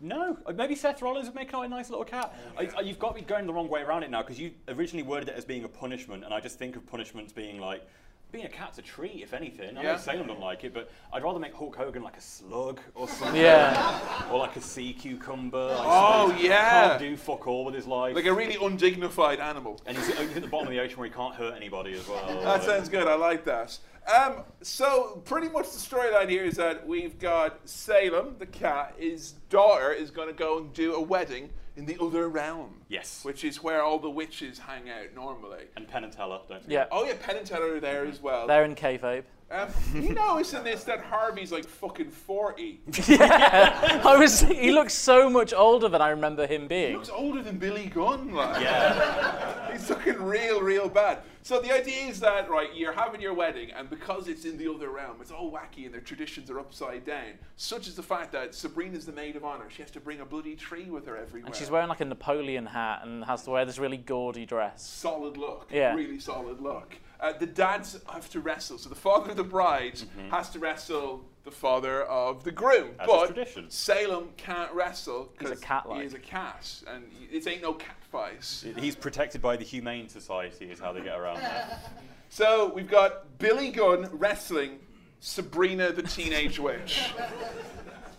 no. Uh, Maybe Seth Rollins would make quite a nice little cat. I, I- you've got me going the wrong way around it now because you originally worded it as being a punishment, and I just think of punishments being like. Being a cat's a treat, if anything. I Yeah. know Salem don't like it, but I'd rather make Hulk Hogan like a slug or something. Yeah. Or like a sea cucumber. I Oh, suppose. yeah. Can't do fuck all with his life. Like a really undignified animal. and he's, he's at the bottom of the ocean where he can't hurt anybody as well. That sounds good. I like that. Um, so pretty much the storyline here is that we've got Salem, the cat. His daughter is going to go and do a wedding in the other realm. Yes. Which is where all the witches hang out normally. And Penn and Teller, don't forget. Yeah. Oh yeah, Penn and Teller are there as well. They're in kayfabe. Um, you notice in this that Harvey's like fucking forty. Yeah. I was. He looks so much older than I remember him being. He looks older than Billy Gunn. Like. Yeah. He's looking real, real bad. So the idea is that right, you're having your wedding, and because it's in the other realm, it's all wacky, and their traditions are upside down. Such as the fact that Sabrina's the maid of honor; she has to bring a bloody tree with her everywhere. And she's wearing like a Napoleon hat and has to wear this really gaudy dress. solid look. Yeah. Really solid look. Uh, the dads have to wrestle. So the father of the bride has to wrestle the father of the groom. As is but tradition. Salem can't wrestle He's a because cat-like. he is a cat, and it ain't no cat fight. He's protected by the Humane Society, is how they get around that. So we've got Billy Gunn wrestling Sabrina the Teenage Witch.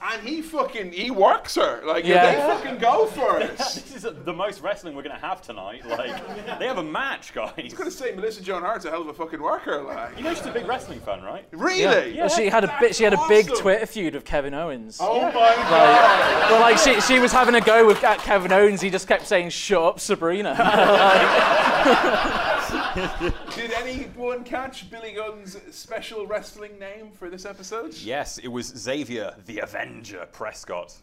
And he fucking he works her. Like Yeah. they fucking go for it. this is the most wrestling we're going to have tonight. Like, they have a match, guys. I was gonna say Melissa Joan Hart's a hell of a fucking worker, like. You know she's a big wrestling fan, right? Really? Well, she had a bit. She had a big Awesome. Twitter feud with Kevin Owens. Oh my god. Well, like she, she was having a go with at Kevin Owens. He just kept saying, "Shut up, Sabrina." Did anyone catch Billy Gunn's special wrestling name for this episode? Yes, it was Xavier the Avenger Prescott.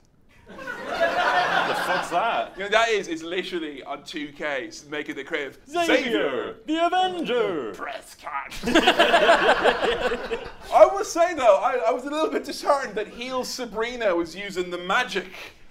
the fuck's that? You know, that is is literally on 2K making the crave. the Avenger. Prescott. I will say though, I, I was a little bit disheartened that heel Sabrina was using the magic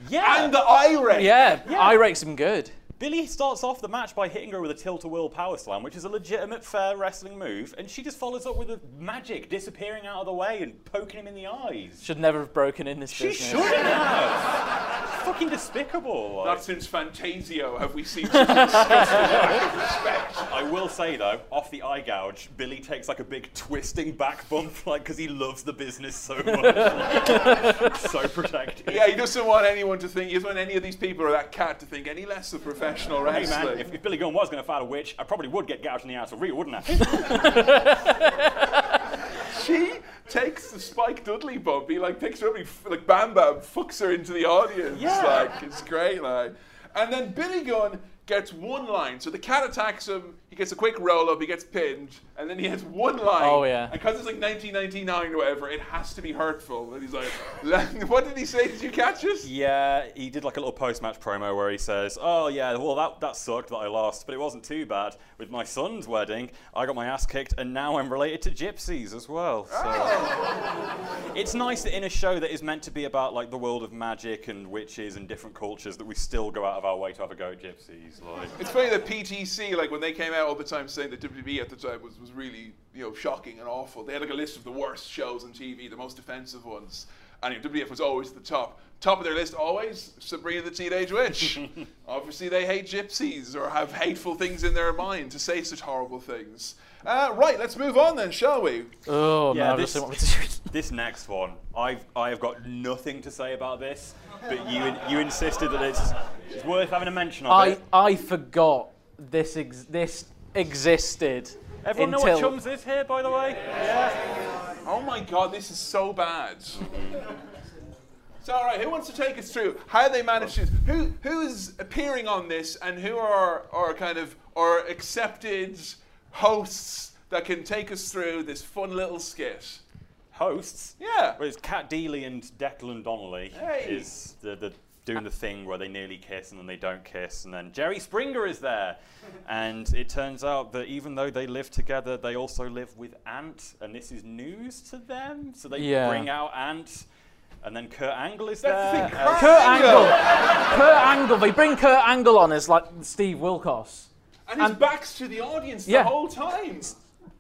Yeah. and the eye rake. yeah, I rate him good. Billy starts off the match by hitting her with a tilt-a-whirl power slam, which is a legitimate, fair wrestling move, and she just follows up with a magic disappearing out of the way and poking him in the eyes. Should never have broken in this She business. shouldn't have. Fucking despicable. like. Not since Fantasio have we seen such disgusting lack of respect. I will say though, off the eye gouge, Billy takes like a big twisting back bump, like because he loves the business so much, so protective. Yeah, he doesn't want anyone to think, he doesn't want any of these people or that cat to think any less of professional Hey wrestling. man, if, if Billy Gunn was going to fight a witch, I probably would get gouged in the ass for real, wouldn't I? she takes the Spike Dudley bump. He like picks her up, he f- like Bam Bam fucks her into the audience. Yeah. Like it's great, like. And then Billy Gunn gets one line. So the cat attacks him. He gets a quick roll up. He gets pinned, and then he has one line. Oh, yeah. And because it's like 1999 or whatever, it has to be hurtful. And he's like, "What did he say? Did you catch it?" yeah, he did like a little post-match promo where he says, "Oh yeah, well that that sucked that I lost, but it wasn't too bad. With my son's wedding, I got my ass kicked, and now I'm related to gypsies as well." So oh. it's nice that in a show that is meant to be about like the world of magic and witches and different cultures, that we still go out of our way to have a go at gypsies. Like, It's funny that PTC, like when they came out all the time saying that WWE at the time was, was really, you know, shocking and awful. They had like a list of the worst shows on TV, the most offensive ones. And WWF was always at the top. Top of their list always Sabrina the Teenage Witch. Obviously, they hate gypsies or have hateful things in their mind to say such horrible things. Uh, right, let's move on then, shall we? Oh Yeah, no, this- this... what we do. This next one, I've I have got nothing to say about this, but you you insisted that it's, it's worth having a mention of I it. I forgot this ex- this existed. Everyone know until what Chums is here, by the way? Oh my god, this is so bad. So, all right, who wants to take us through how they managed to? Who who's appearing on this, and who are are kind of are accepted hosts that can take us through this fun little skit? Hosts. Yeah. Well, it's Cat Deeley and Declan Donnelly Hey. is the, the doing the thing where they nearly kiss and then they don't kiss, and then Jerry Springer is there, and it turns out that even though they live together, they also live with Ant, and this is news to them. So they Yeah. bring out Ant, and then Kurt Angle is That's the there. thing, Uh, Kurt Angle. Angle. Kurt Angle. They bring Kurt Angle on as like Steve Wilkos. And his back's to the audience Yeah. the whole time.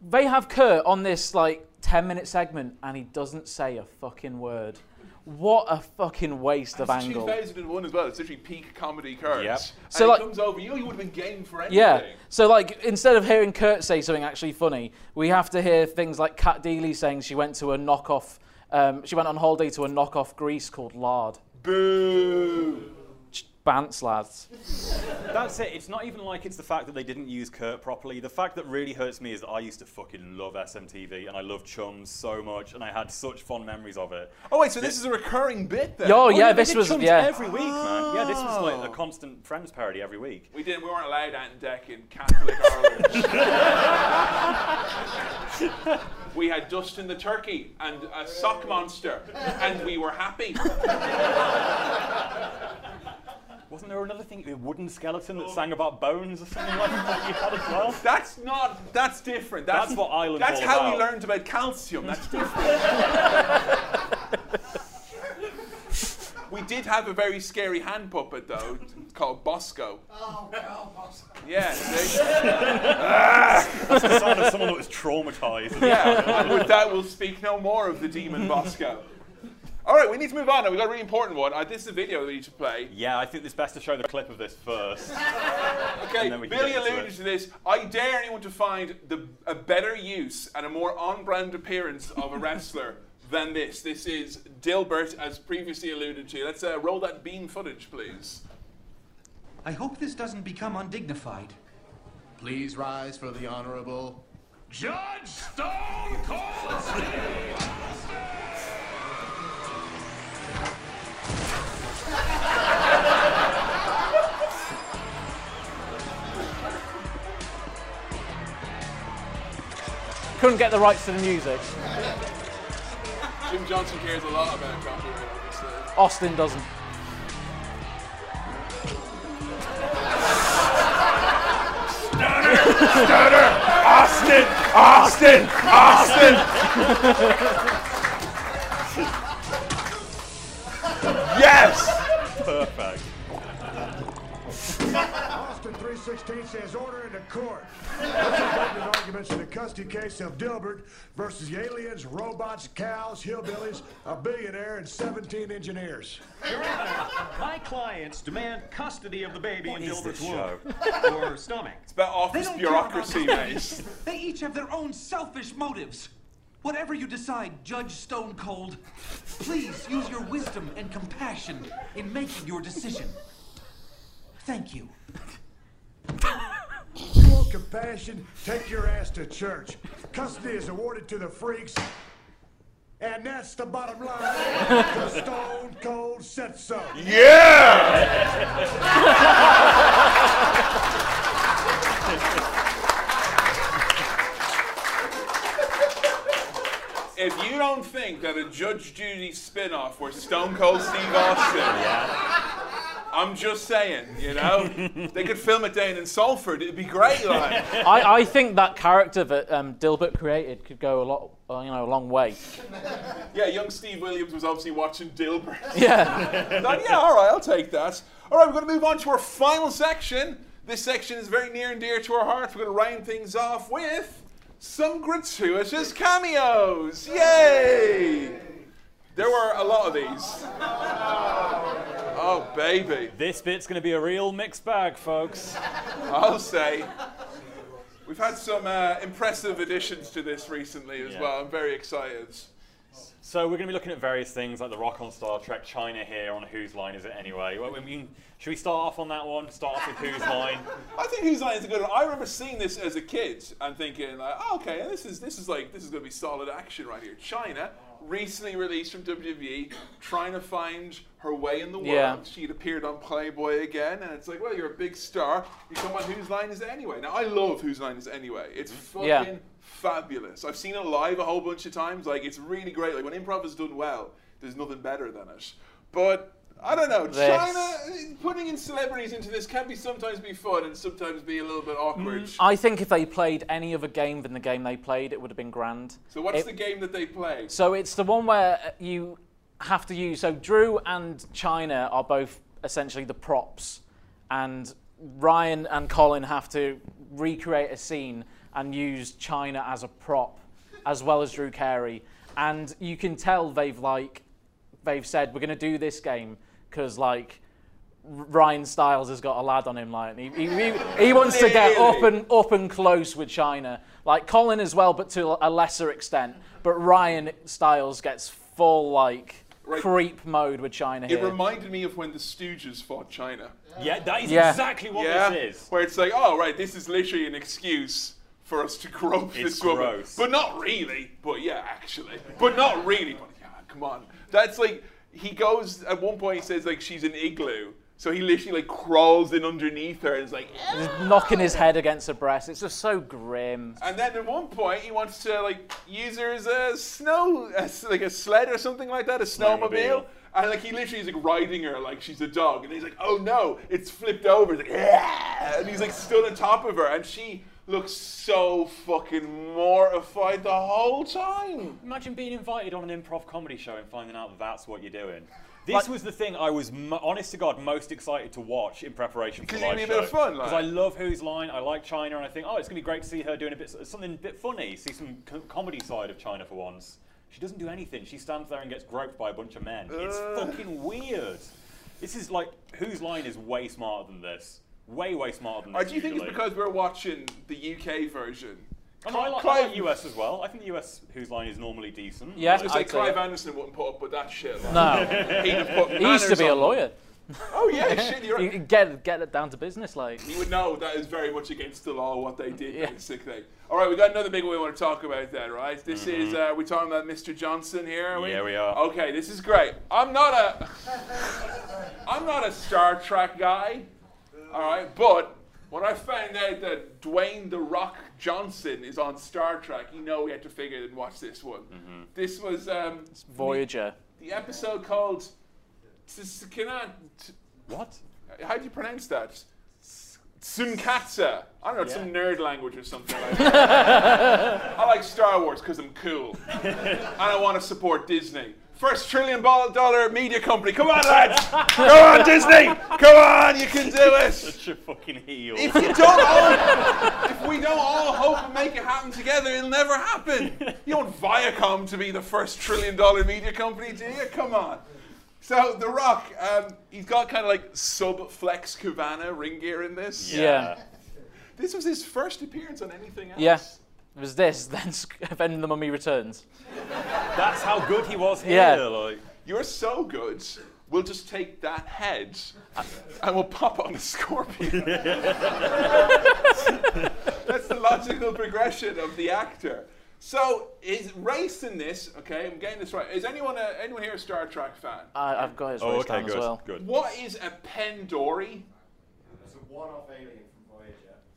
They have Kurt on this like 10 minute segment and he doesn't say a fucking word. What a fucking waste of It's Angle. 2001 as well. It's literally peak comedy Kurt. Yep. So, he like- comes over. You know, you would have been game for anything. Yeah. So like instead of hearing Kurt say something actually funny, we have to hear things like Cat Deeley saying she went to a knockoff. Um, she went on holiday to a knockoff Greece called Lard. Boo. Bants, lads. That's it. It's not even like it's the fact that they didn't use Kurt properly. The fact that really hurts me is that I used to fucking love SMTV and I loved Chums so much and I had such fond memories of it. Oh wait, so this is a recurring bit then? Yo, Oh, yeah, they this did was Chums yeah. every week, man. Yeah, this was like a constant Friends parody every week. We didn't. We weren't allowed Ant and Dec in Catholic Ireland. we had Dustin the turkey and a sock monster, and we were happy. Wasn't there another thing, a wooden skeleton that oh. sang about bones or something like that you had as well? That's not. That's different. That's, That's what Ireland's That's all how we learned about calcium. That's different. we did have a very scary hand puppet though, called Bosco. Oh, no. Yeah. That's the sound of someone that was traumatized. Yeah, and with that, we'll speak no more of the demon Bosco. All right, we need to move on now. We've got a really important one. Uh, this is a video that we need to play. Yeah, I think it's best to show the clip of this first. Okay, then we can Billy alluded to this. I dare anyone to find the, a better use and a more on brand appearance of a wrestler than this. This is Dilbert, as previously alluded to. Let's uh, roll that bean footage, please. I hope this doesn't become undignified. Please rise for the Honorable Judge Stone Cold Steve Couldn't get the rights to the music. Jim Johnston cares a lot about copyright, obviously. Austin doesn't. Austin! Austin! Austin! yes! Perfect. Austin 316 says order in the court. Let's invoke the arguments in the custody case of Dilbert versus the aliens, robots, cows, hillbillies, a billionaire, and 17 engineers. My clients demand custody of the baby in is Dilbert's this womb or stomach. It's about office don't care about bureaucracy, the mate. They each have their own selfish motives. Whatever you decide, Judge Stone Cold, please use your wisdom and compassion in making your decision. Thank you. You want compassion? Take your ass to church. Custody is awarded to the freaks. And that's the bottom line. The Stone Cold said so. Yeah! if you don't think that a Judge Judy spin-off where Stone Cold Steve Austin, I'm just saying, you know, they could film it down in Salford. It'd be great, like. I, I think that character that um, Dilbert created could go a lot, uh, you know, a long way. Yeah, young Steve Williams was obviously watching Dilbert. Yeah. Yeah, all right, I'll take that. All right, we're going to move on to our final section. This section is very near and dear to our hearts. We're going to round things off with some gratuitous cameos. Yay! There were a lot of these. Oh, baby. This bit's going to be a real mixed bag, folks. I'll say. We've had some uh, impressive additions to this recently as Yeah. well. I'm very excited. So we're going to be looking at various things like the Rock on Star Trek, Chyna here on Whose Line Is It Anyway? Well, I mean, should we start off on that one? Start off with Whose Line? I think Whose Line is a good one. I remember seeing this as a kid and thinking, like, oh, okay, this is this is like this is going to be solid action right here. Chyna, recently released from WWE, trying to find her way in the world. Yeah. She'd appeared on Playboy again, and it's like, well, you're a big star. You come on Whose Line Is It Anyway? Now, I love Whose Line Is It Anyway. It's mm-hmm. fucking Yeah. fabulous. I've seen it live a whole bunch of times. Like, it's really great. Like, when improv is done well, there's nothing better than it. But I don't know. This- China putting in celebrities into this can be sometimes be fun and sometimes be a little bit awkward. Mm, I think if they played any other game than the game they played, it would have been grand. so what's It- the game that they play? So it's the one where you have to use. So Drew and Chyna are both essentially the props, and Ryan and Colin have to recreate a scene and use Chyna as a prop, as well as Drew Carey. And you can tell they've like they've said we're going to do this game because like. Ryan Stiles has got a lad on him, like he, he, he, he wants to get up and up and close with Chyna, like Colin as well, but to a lesser extent. But Ryan Stiles gets full like Right. creep mode with Chyna here. It reminded me of when the Stooges fought Chyna. Yeah, that is Yeah. exactly what yeah, this is. where it's like, oh right, this is literally an excuse for us to grope It's this woman, gross. but not really. But yeah, actually, but not really. But yeah, come on, that's like he goes at one point. He says like she's an igloo, so he literally like crawls in underneath her and is like. Just knocking his head against her breast. It's just so grim. And then at one point he wants to like use her as a snow, as like a sled or something like that, a snowmobile. Snowmobile. And like he literally is like riding her like she's a dog, and he's like, "Oh no, it's flipped over!" He's like, "Yeah!" and he's like stood on top of her, and she looks so fucking mortified the whole time. Imagine being invited on an improv comedy show and finding out that that's what you're doing. This Like- was the thing I was, honest to God, most excited to watch in preparation for 'Cause the it'd live be a bit of show. fun, Because like. I love Whose Line, I like Chyna, and I think, oh, it's going to be great to see her doing a bit something a bit funny, see some co- comedy side of Chyna for once. She doesn't do anything. She stands there and gets groped by a bunch of men. It's Uh. fucking weird. This is like Whose Line is way smarter than this. Way, way smarter than Or this. do you think it's because we're watching the UK version? No, I, like, I like US as well. I think the US Whose Line is normally decent. Yeah, I was gonna say I'd Clive it. Anderson wouldn't put up with that shit. Like. No, He'd have put he used to manners be a lawyer. Oh yeah, shit, you're right. can get get it down to business, like. You would know that is very much against the law what they did Yeah. basically. All right, we got another big one we want to talk about then, right? This is uh, we're talking about Mr. Johnson here. Are we? Yeah, we are. Okay, this is great. I'm not a I'm not a Star Trek guy. All right, but when I found out that Dwayne the Rock Johnson is on Star Trek, you know we had to figure it and watch this one. This was um, Voyager. the episode called. Tsuskina- T- What? how do you pronounce that? Tsunkatsa. I don't know, it's Yeah. some nerd language or something like that. I like Star Wars because I'm cool. and I want to support Disney. First trillion dollar media company. Come on, lads! Come on, Disney! Come on, you can do it! Such a fucking heel. If you don't all, if we don't all hope and make it happen together, it'll never happen. You want Viacom to be the first trillion dollar media company, do you? Come on. So The Rock, um, he's got kind of like sub Flex Kavana ring gear in this. Yeah. This was his first appearance on anything else. Yeah. It was this, then Sk- then the Mummy Returns. That's how good he was here. Yeah. Like, You're so good. We'll just take that head and we'll pop on a scorpion. That's the logical progression of the actor. So is race in this? Okay, I'm getting this right. Is anyone a, anyone here a Star Trek fan? I, I've got his oh, race okay, down good, as well. good. What is a Pendari? It's a one-off alien from Voyager.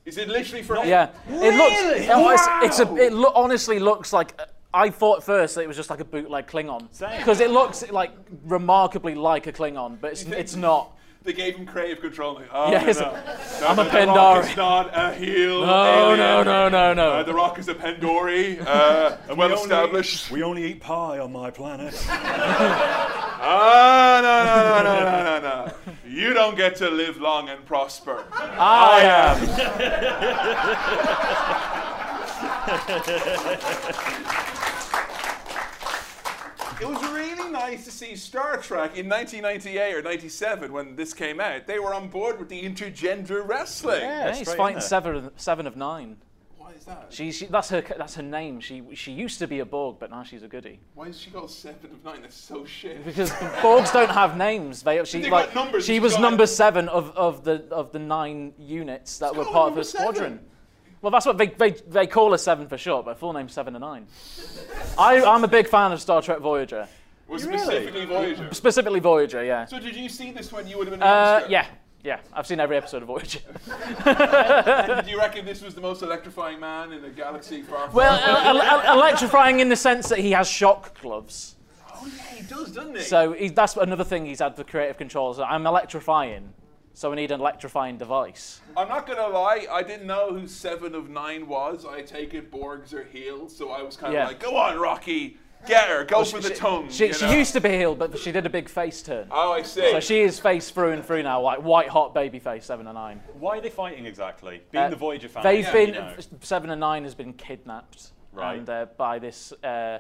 Is it literally for? Yeah, it looks. oh, it's, it's a. It lo- honestly looks like. I thought at first that it was just like a bootleg Klingon because it looks like remarkably like a Klingon, but it's, it's not. They gave him creative control. Like, oh, Yeah, no, no. No, I'm a no, The Rock is not a heel. No, alien. no, no, no, no. Uh, the Rock is a Pendari. Uh, well established. We only eat pie on my planet. Ah, no, no, no, no, no, no, no. You don't get to live long and prosper. I am. It was really nice to see Star Trek in 1998 or 97 when this came out. They were on board with the intergender wrestling. Yeah, he's fighting seven of, seven of nine. Why is that? She, she, that's her. That's her name. She, she used to be a Borg, but now she's a goodie. Why has she called Seven of Nine? That's so shit. Because Borgs don't have names. They, she, They like, numbers, she was got- number seven of, of the of the nine units that were part of her squadron. seven. Well, that's what they, they, they call her seven for short, but full name's seven and nine. I, I'm a big fan of Star Trek Voyager, Was specifically Voyager. specifically Voyager. Yeah. So did you see this when you would have been? Uh, yeah, yeah. I've seen every episode of Voyager. Do you reckon this was the most electrifying man in the galaxy far? far well, away? el- el- electrifying in the sense that he has shock gloves. oh yeah, he does, doesn't he? So he, that's another thing he's had for creative control. So I'm electrifying, so we need an electrifying device. I'm not gonna lie, I didn't know who Seven of Nine was. I take it Borgs are healed, so I was kind of Yeah. like, "Go on, Rocky, get her, go for the she, tongue." She, she used to be healed, but she did a big face turn. Oh, I see. So she is face through and through now, like white hot baby face, seven and nine. Why are they fighting exactly? Being Uh, the Voyager fan, They've yeah, been you know. seven and nine has been kidnapped, Right. and uh, by this, uh,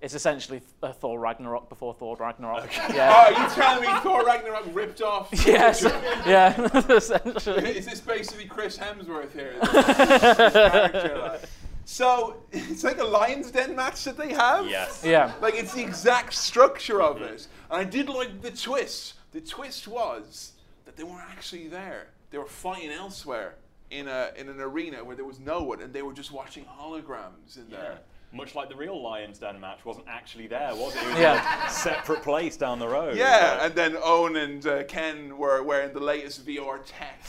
it's essentially uh, Thor Ragnarok before Thor Ragnarok. Oh, Yeah. are you telling me Thor Ragnarok ripped off? yes. yeah. essentially. Is this basically Chris Hemsworth here? This like? So it's like a Lions Den match that they have. Yes. Yeah. Like it's the exact structure of it, and I did like the twist. The twist was that they weren't actually there; they were fighting elsewhere in a in an arena where there was no one, and they were just watching holograms in there. Much like the real Lions Den match wasn't actually there, was it? It was Yeah. in a separate place down the road. Yeah, and then Owen and uh, Ken were wearing the latest VR tech.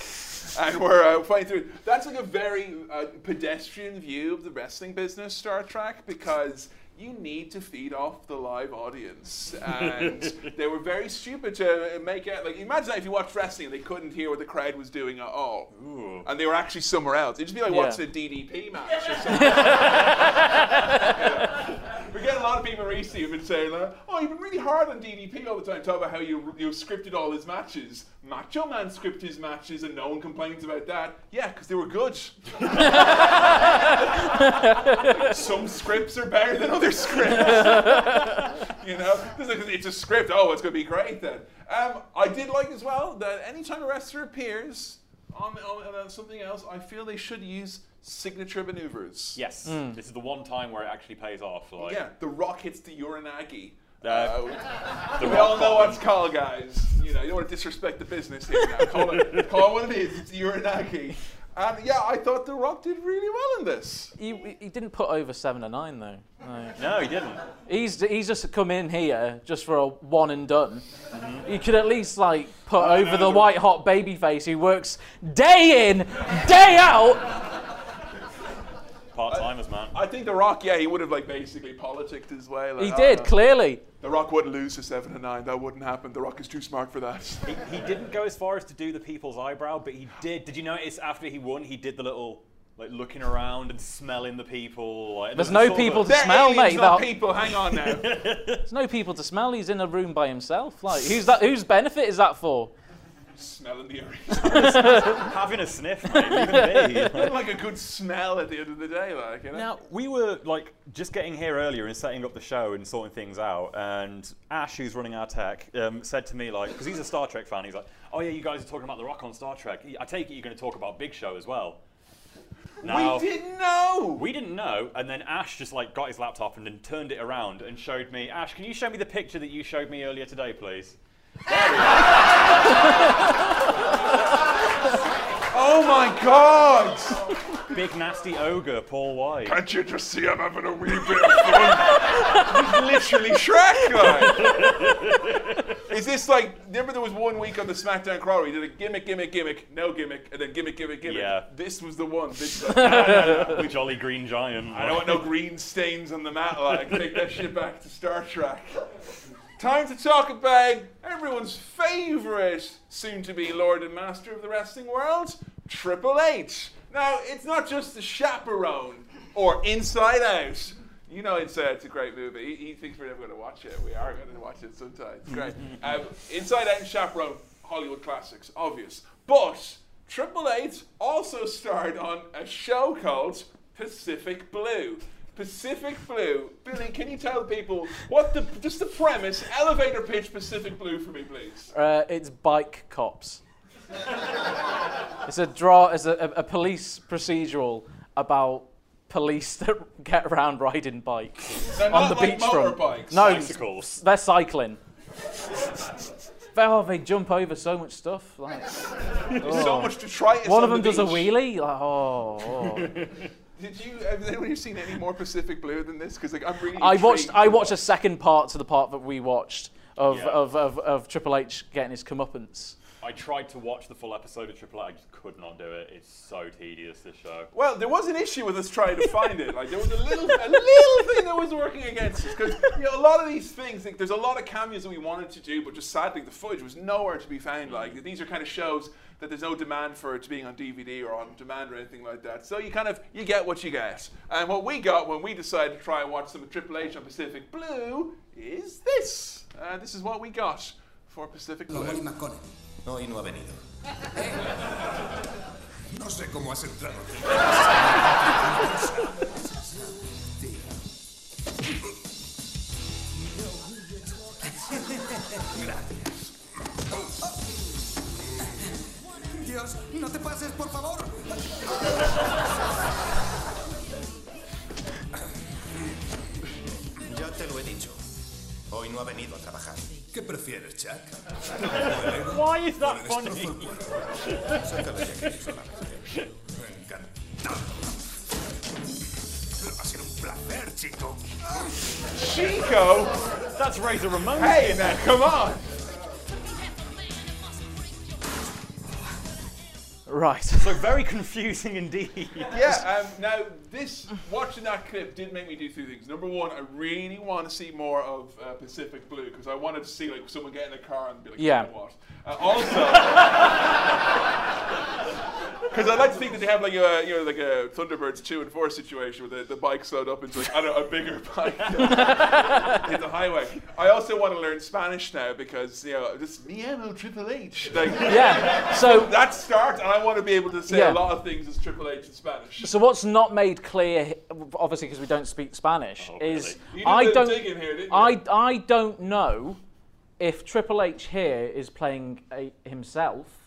And we're uh, fighting through. That's like a very uh, pedestrian view of the wrestling business, Star Trek, because you need to feed off the live audience. And they were very stupid to make it. Like, imagine that if you watched wrestling and they couldn't hear what the crowd was doing at all. And they were actually somewhere else. It'd just be like Yeah. watching a DDP match or something. We get a lot of people recently who've been saying, like, "Oh, you've been really hard on DDP all the time, talking about how you you scripted all his matches. Macho Man scripted his matches, and no one complains about that. Yeah, because they were good. Some scripts are better than other scripts. you know, It's a script. Oh, it's going to be great then. Um, I did like as well that anytime a wrestler appears on, on, on something else, I feel they should use signature maneuvers. Yes. Hmm. This is the one time where it actually pays off. Like, Yeah, the rock hits the uranage. Uh, we all know what bottom. it's called, guys. You know, you don't want to disrespect the business here now. Call it, call it what it is. It's the uranage. And yeah, I thought The Rock did really well in this. He, he didn't put over seven and nine though. No. No, he didn't. He's he's just come in here just for a one and done. Mm-hmm. You could at least like put over the white hot baby face who works day in, day out. Part timers, man. I think The Rock, yeah, he would have like basically politicked his way. Like, He oh, did no. clearly. The Rock wouldn't lose to seven and nine. That wouldn't happen. The Rock is too smart for that. He, he didn't go as far as to do the people's eyebrow, but he did. Did you notice after he won, he did the little like looking around and smelling the people. Like, There's there no was sort of people to smell, mate. not that- people. Hang on now. There's no people to smell. He's in a room by himself. Like who's that? Whose benefit is that for? Smelling the arena. having a sniff, mate. Leave him be. like a good smell at the end of the day, like you know. Now we were like just getting here earlier and setting up the show and sorting things out, and Ash, who's running our tech, um, said to me like, because he's a Star Trek fan, he's like, "Oh yeah, you guys are talking about the Rock on Star Trek. I take it you're going to talk about Big Show as well." Now, we didn't know. we didn't know, and then Ash just like got his laptop and then turned it around and showed me. Ash, can you show me the picture that you showed me earlier today, please? oh my god! Big nasty ogre, Paul White. Can't you just see I'm having a wee bit of fun? He's literally Shrek, like. Is this like, remember there was one week on the SmackDown crawl where he did a gimmick, gimmick, gimmick, no gimmick, and then gimmick, gimmick, gimmick. Yeah. This was the one. This like, Jolly Green Giant. I don't want no green stains on the mat, like. Take that shit back to Star Trek. Time to talk about everyone's favourite soon-to-be Lord and Master of the wrestling world, Triple H. Now, it's not just the chaperone or Inside Out. You know Inside Out's a great movie. He, he thinks we're never going to watch it. We are going to watch it sometime. It's great. um, Inside Out and Chaperone, Hollywood classics, obvious. But Triple H also starred on a show called Pacific Blue. Pacific Blue. Billy, can you tell people what the just the premise, elevator pitch Pacific Blue for me, please? Uh, it's bike cops. it's a draw. It's a, a, a police procedural about police that get around riding bikes They're on not the like beachfront. motorbikes. No, Bicycles. they're cycling. oh, they jump over so much stuff. Like, There's so much detritus. one on of them the does a wheelie. Like, oh, oh. Did you? Have anyone here seen any more Pacific Blue than this? Because like I'm really. I watched. I to watched a second part to the part that we watched of, Yeah. of, of, of Triple H getting his comeuppance. I tried to watch the full episode of Triple H. I just could not do it. It's so tedious. This show. Well, there was an issue with us trying to find it. Like there was a little, a little thing that was working against us because you know a lot of these things. Like, there's a lot of cameos that we wanted to do, but just sadly the footage was nowhere to be found. Like these are kind of shows that there's no demand for it to being on DVD or on demand or anything like that. So you kind of you get what you get. And what we got when we decided to try and watch some Triple H on Pacific Blue is this. Uh, this is what we got for Pacific Blue. Hoy no ha venido. No sé cómo has entrado Chuck? Why is that funny? Sácale ya que hizo la vez. Encantado. Ha sido un placer, chico. Chico, That's Razor Ramon. hey man, come on. So very confusing indeed. Yeah, um, now this watching that clip did make me do two things. Number one, I really want to see more of uh, Pacific Blue because I wanted to see like someone get in a car and be like, Yeah. "You what?" Uh, also, because I like to think that they have like a you know like a Thunderbirds two and four situation where the, the bike slowed up into like I don't know, a bigger bike in the highway. I also want to learn Spanish now because you know just me amo Triple H like Yeah. So that start and I want to be able to say Yeah. a lot of things as Triple H in Spanish. So what's not made clear, obviously because we don't speak Spanish, Oh, is really? You did a I bit of don't, digging here, didn't you? I, I don't know if Triple H here is playing a, himself,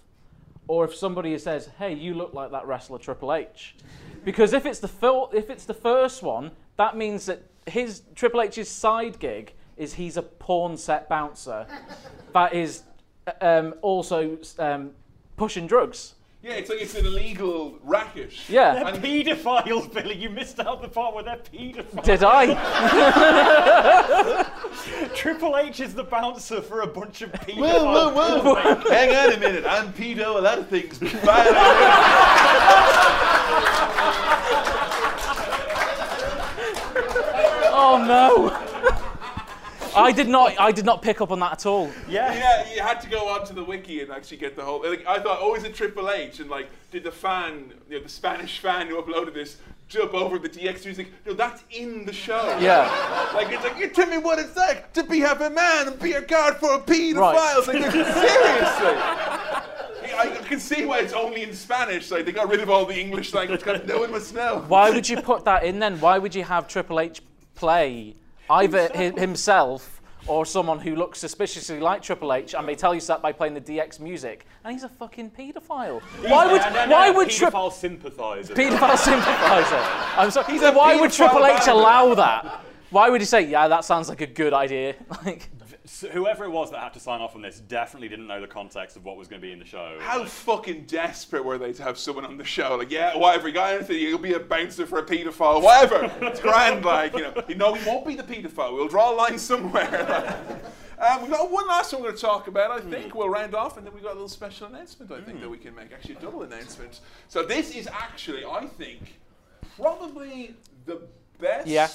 or if somebody says, "Hey, you look like that wrestler Triple H," because if it's the fil- if it's the first one, that means that his Triple H's side gig is he's a porn set bouncer that is um, also um, pushing drugs. Yeah, it's like it's an illegal racket. Yeah. They're And- paedophiles, Billy. You missed out the part where they're paedophiles. Did I? Triple H is the bouncer for a bunch of paedophiles. Whoa, whoa, whoa! Hang on a minute. I'm pedo. A lot of things. Oh no! I did not. I did not pick up on that at all. Yeah. yeah, you had to go onto the wiki and actually get the whole. Like, I thought, oh, is it Triple H? And like, did the fan, you know, the Spanish fan who uploaded this, jump over the DX music? No, that's in the show. Yeah. Like it's like you tell me what it's like to be half a man and be a guard for a pedophile. Right. Like, seriously. I can see why it's only in Spanish. Like they got rid of all the English language. 'cause No one must know. Why would you put that in then? Why would you have Triple H play either himself, himself or someone who looks suspiciously like Triple H, and they tell you that by playing the DX music, and he's a fucking paedophile? Why would No, no, why no, would Triple sympathizer? paedophile sympathizer? I'm sorry. Why would Triple H allow that? Why would you say, "Yeah, that sounds like a good idea"? Like, So whoever it was that had to sign off on this definitely didn't know the context of what was going to be in the show. How fucking desperate were they to have someone on the show? Like, yeah, whatever, you got anything, you'll be a bouncer for a paedophile, whatever. It's grand, like, you know. You know, he won't be the paedophile. We'll draw a line somewhere. um, we've got one last one we're going to talk about, I think. We'll round off, and then we've got a little special announcement, I think, that we can make. Actually, a double announcement. So, this is actually, I think, probably the best Yeah.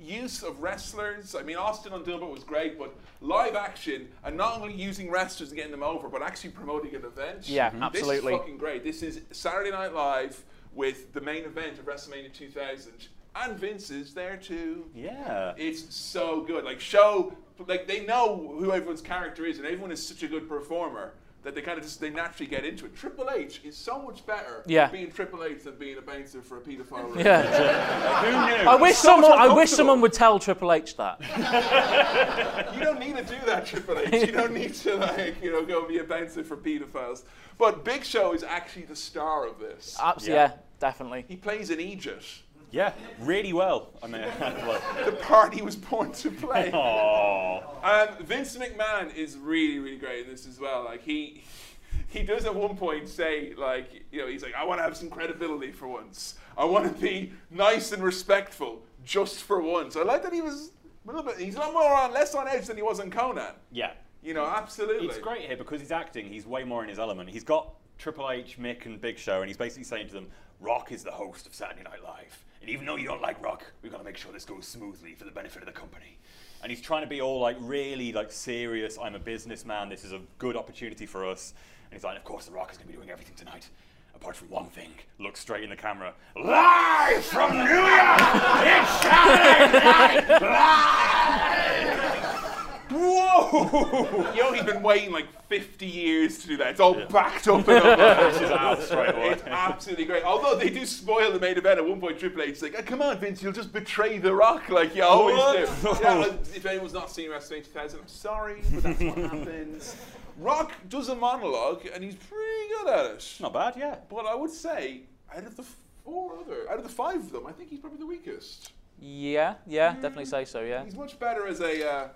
Use of wrestlers. I mean, Austin on Dilbert was great, but live action and not only using wrestlers and getting them over, but actually promoting an event. Yeah, This absolutely. is fucking great. This is Saturday Night Live with the main event of WrestleMania 2000, and Vince is there too. Yeah. It's so good. Like show, like they know who everyone's character is, and everyone is such a good performer that they kind of just they naturally get into it. Triple H is so much better Yeah. being Triple H than being a bouncer for a paedophile. ring. Yeah. Who knew? I wish so someone. I wish someone would tell Triple H that. You don't need to do that, Triple H. You don't need to like you know go be a bouncer for paedophiles. But Big Show is actually the star of this. Absolutely. Yeah. Yeah. definitely. He plays an Egypt. Yeah, really well. I mean, like, The party was born to play. oh, Um, Vince McMahon is really, really great in this as well. Like he, he does at one point say like, you know, he's like, I want to have some credibility for once. I want to be nice and respectful just for once. I like that he was a little bit. He's a lot more on less on edge than he was on Conan. yeah. You know, absolutely. It's great here because he's acting. He's way more in his element. He's got Triple H, Mick, and Big Show, and he's basically saying to them, "Rock is the host of Saturday Night Live, and even though you don't like Rock, we've got to make sure this goes smoothly for the benefit of the company." And he's trying to be all like really like serious. I'm a businessman. This is a good opportunity for us. And he's like, "Of course, The Rock is going to be doing everything tonight." Apart from one thing, look straight in the camera. Live from New York, it's Saturday Night Live. Whoa! you know, he's been waiting like 50 years to do that. It's all backed up and up. It's out straight. It's absolutely great. Although they do spoil the main event at one point. Triple H is like, oh, "Come on, Vince, you'll just betray The Rock like you always What? do." Yeah, if anyone's not seen WrestleMania 2000, I'm sorry, but that's what happens. Rock does a monologue, and he's pretty good at it. Not bad, yeah. But I would say, out of the four other, out of the five of them, I think he's probably the weakest. Yeah. Yeah. Definitely say so. Yeah. He's much better as a uh,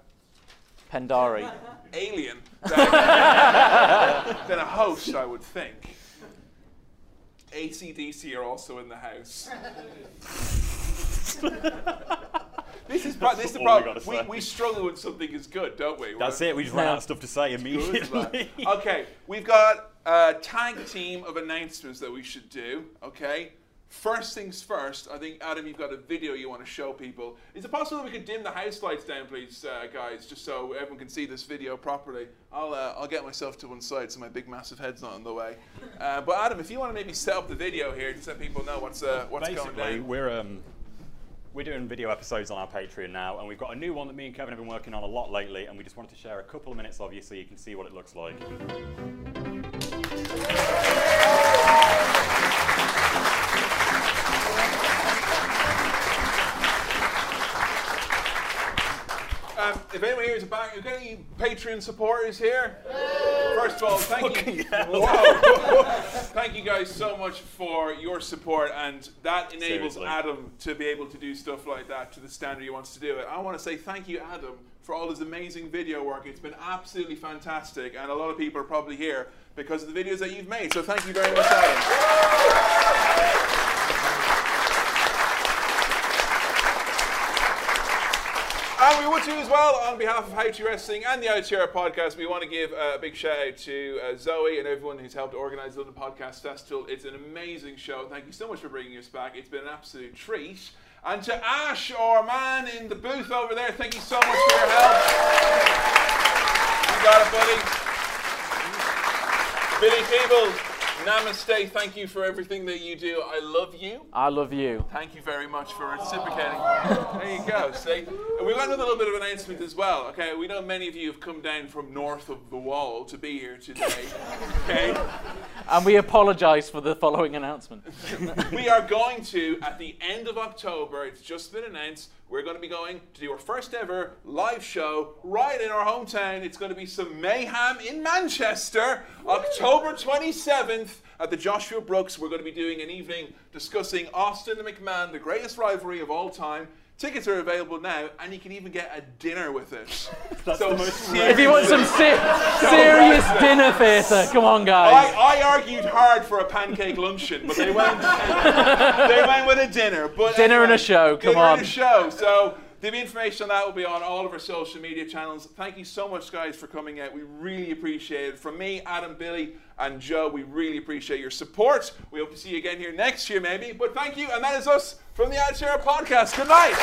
Pendari. alien than, than a host, I would think. ACDC are also in the house. this is this is the all we problem. We, we struggle when something is good, don't we? That's We're- it. We just ran out of stuff to say immediately. okay, we've got a tag team of announcements that we should do. Okay. First things first, I think Adam, you've got a video you want to show people. Is it possible that we could dim the house lights down, please, uh, guys, just so everyone can see this video properly? I'll uh, I'll get myself to one side so my big massive head's not in the way. Uh, but Adam, if you want to maybe set up the video here, just let people know what's uh, what's going Basically, we're um, we're doing video episodes on our Patreon now, and we've got a new one that me and Kefin have been working on a lot lately, and we just wanted to share a couple of minutes of you so you can see what it looks like. If anyone here is a back, you got any Patreon supporters here? First of all, thank you. Thank you guys so much for your support, and that enables Seriously. Adam to be able to do stuff like that to the standard he wants to do it. I want to say thank you, Adam, for all his amazing video work. It's been absolutely fantastic, and a lot of people are probably here because of the videos that you've made. So thank you very much, Adam. And we would too as well, on behalf of How to Wrestling and the ITR podcast, we want to give a big shout out to uh, Zoe and everyone who's helped organise the London Podcast Festival. It's an amazing show. Thank you so much for bringing us back. It's been an absolute treat. And to Ash, our man in the booth over there, thank you so much for your help. You got it, buddy. Billy Feeble, namaste. Thank you for everything that you do. I love you. I love you. Thank you very much for reciprocating. there you go. See, and we've got another little bit of announcement as well. Okay, we know many of you have come down from north of the wall to be here today. Okay, And we apologise for the following announcement. we are going to at the end of October. It's just been announced. We're going to be going to do our first ever live show right in our hometown. It's going to be some mayhem in Manchester, October 27th at the Joshua Brooks. We're going to be doing an evening discussing Austin and McMahon, the greatest rivalry of all time. Tickets are available now, and you can even get a dinner with it. That's So the most seriously- if you want some se- serious dinner theatre, come on, guys. I, I argued hard for a pancake luncheon, but they went they went with a dinner. But Dinner and a show, come dinner on. and a show. So the information on that will be on all of our social media channels. Thank you so much, guys, for coming out. We really appreciate it. From me, Adam, Billy, and Joe, we really appreciate your support. We hope to see you again here next year, maybe. But thank you, and that is us from the Ad Share Podcast. Good night.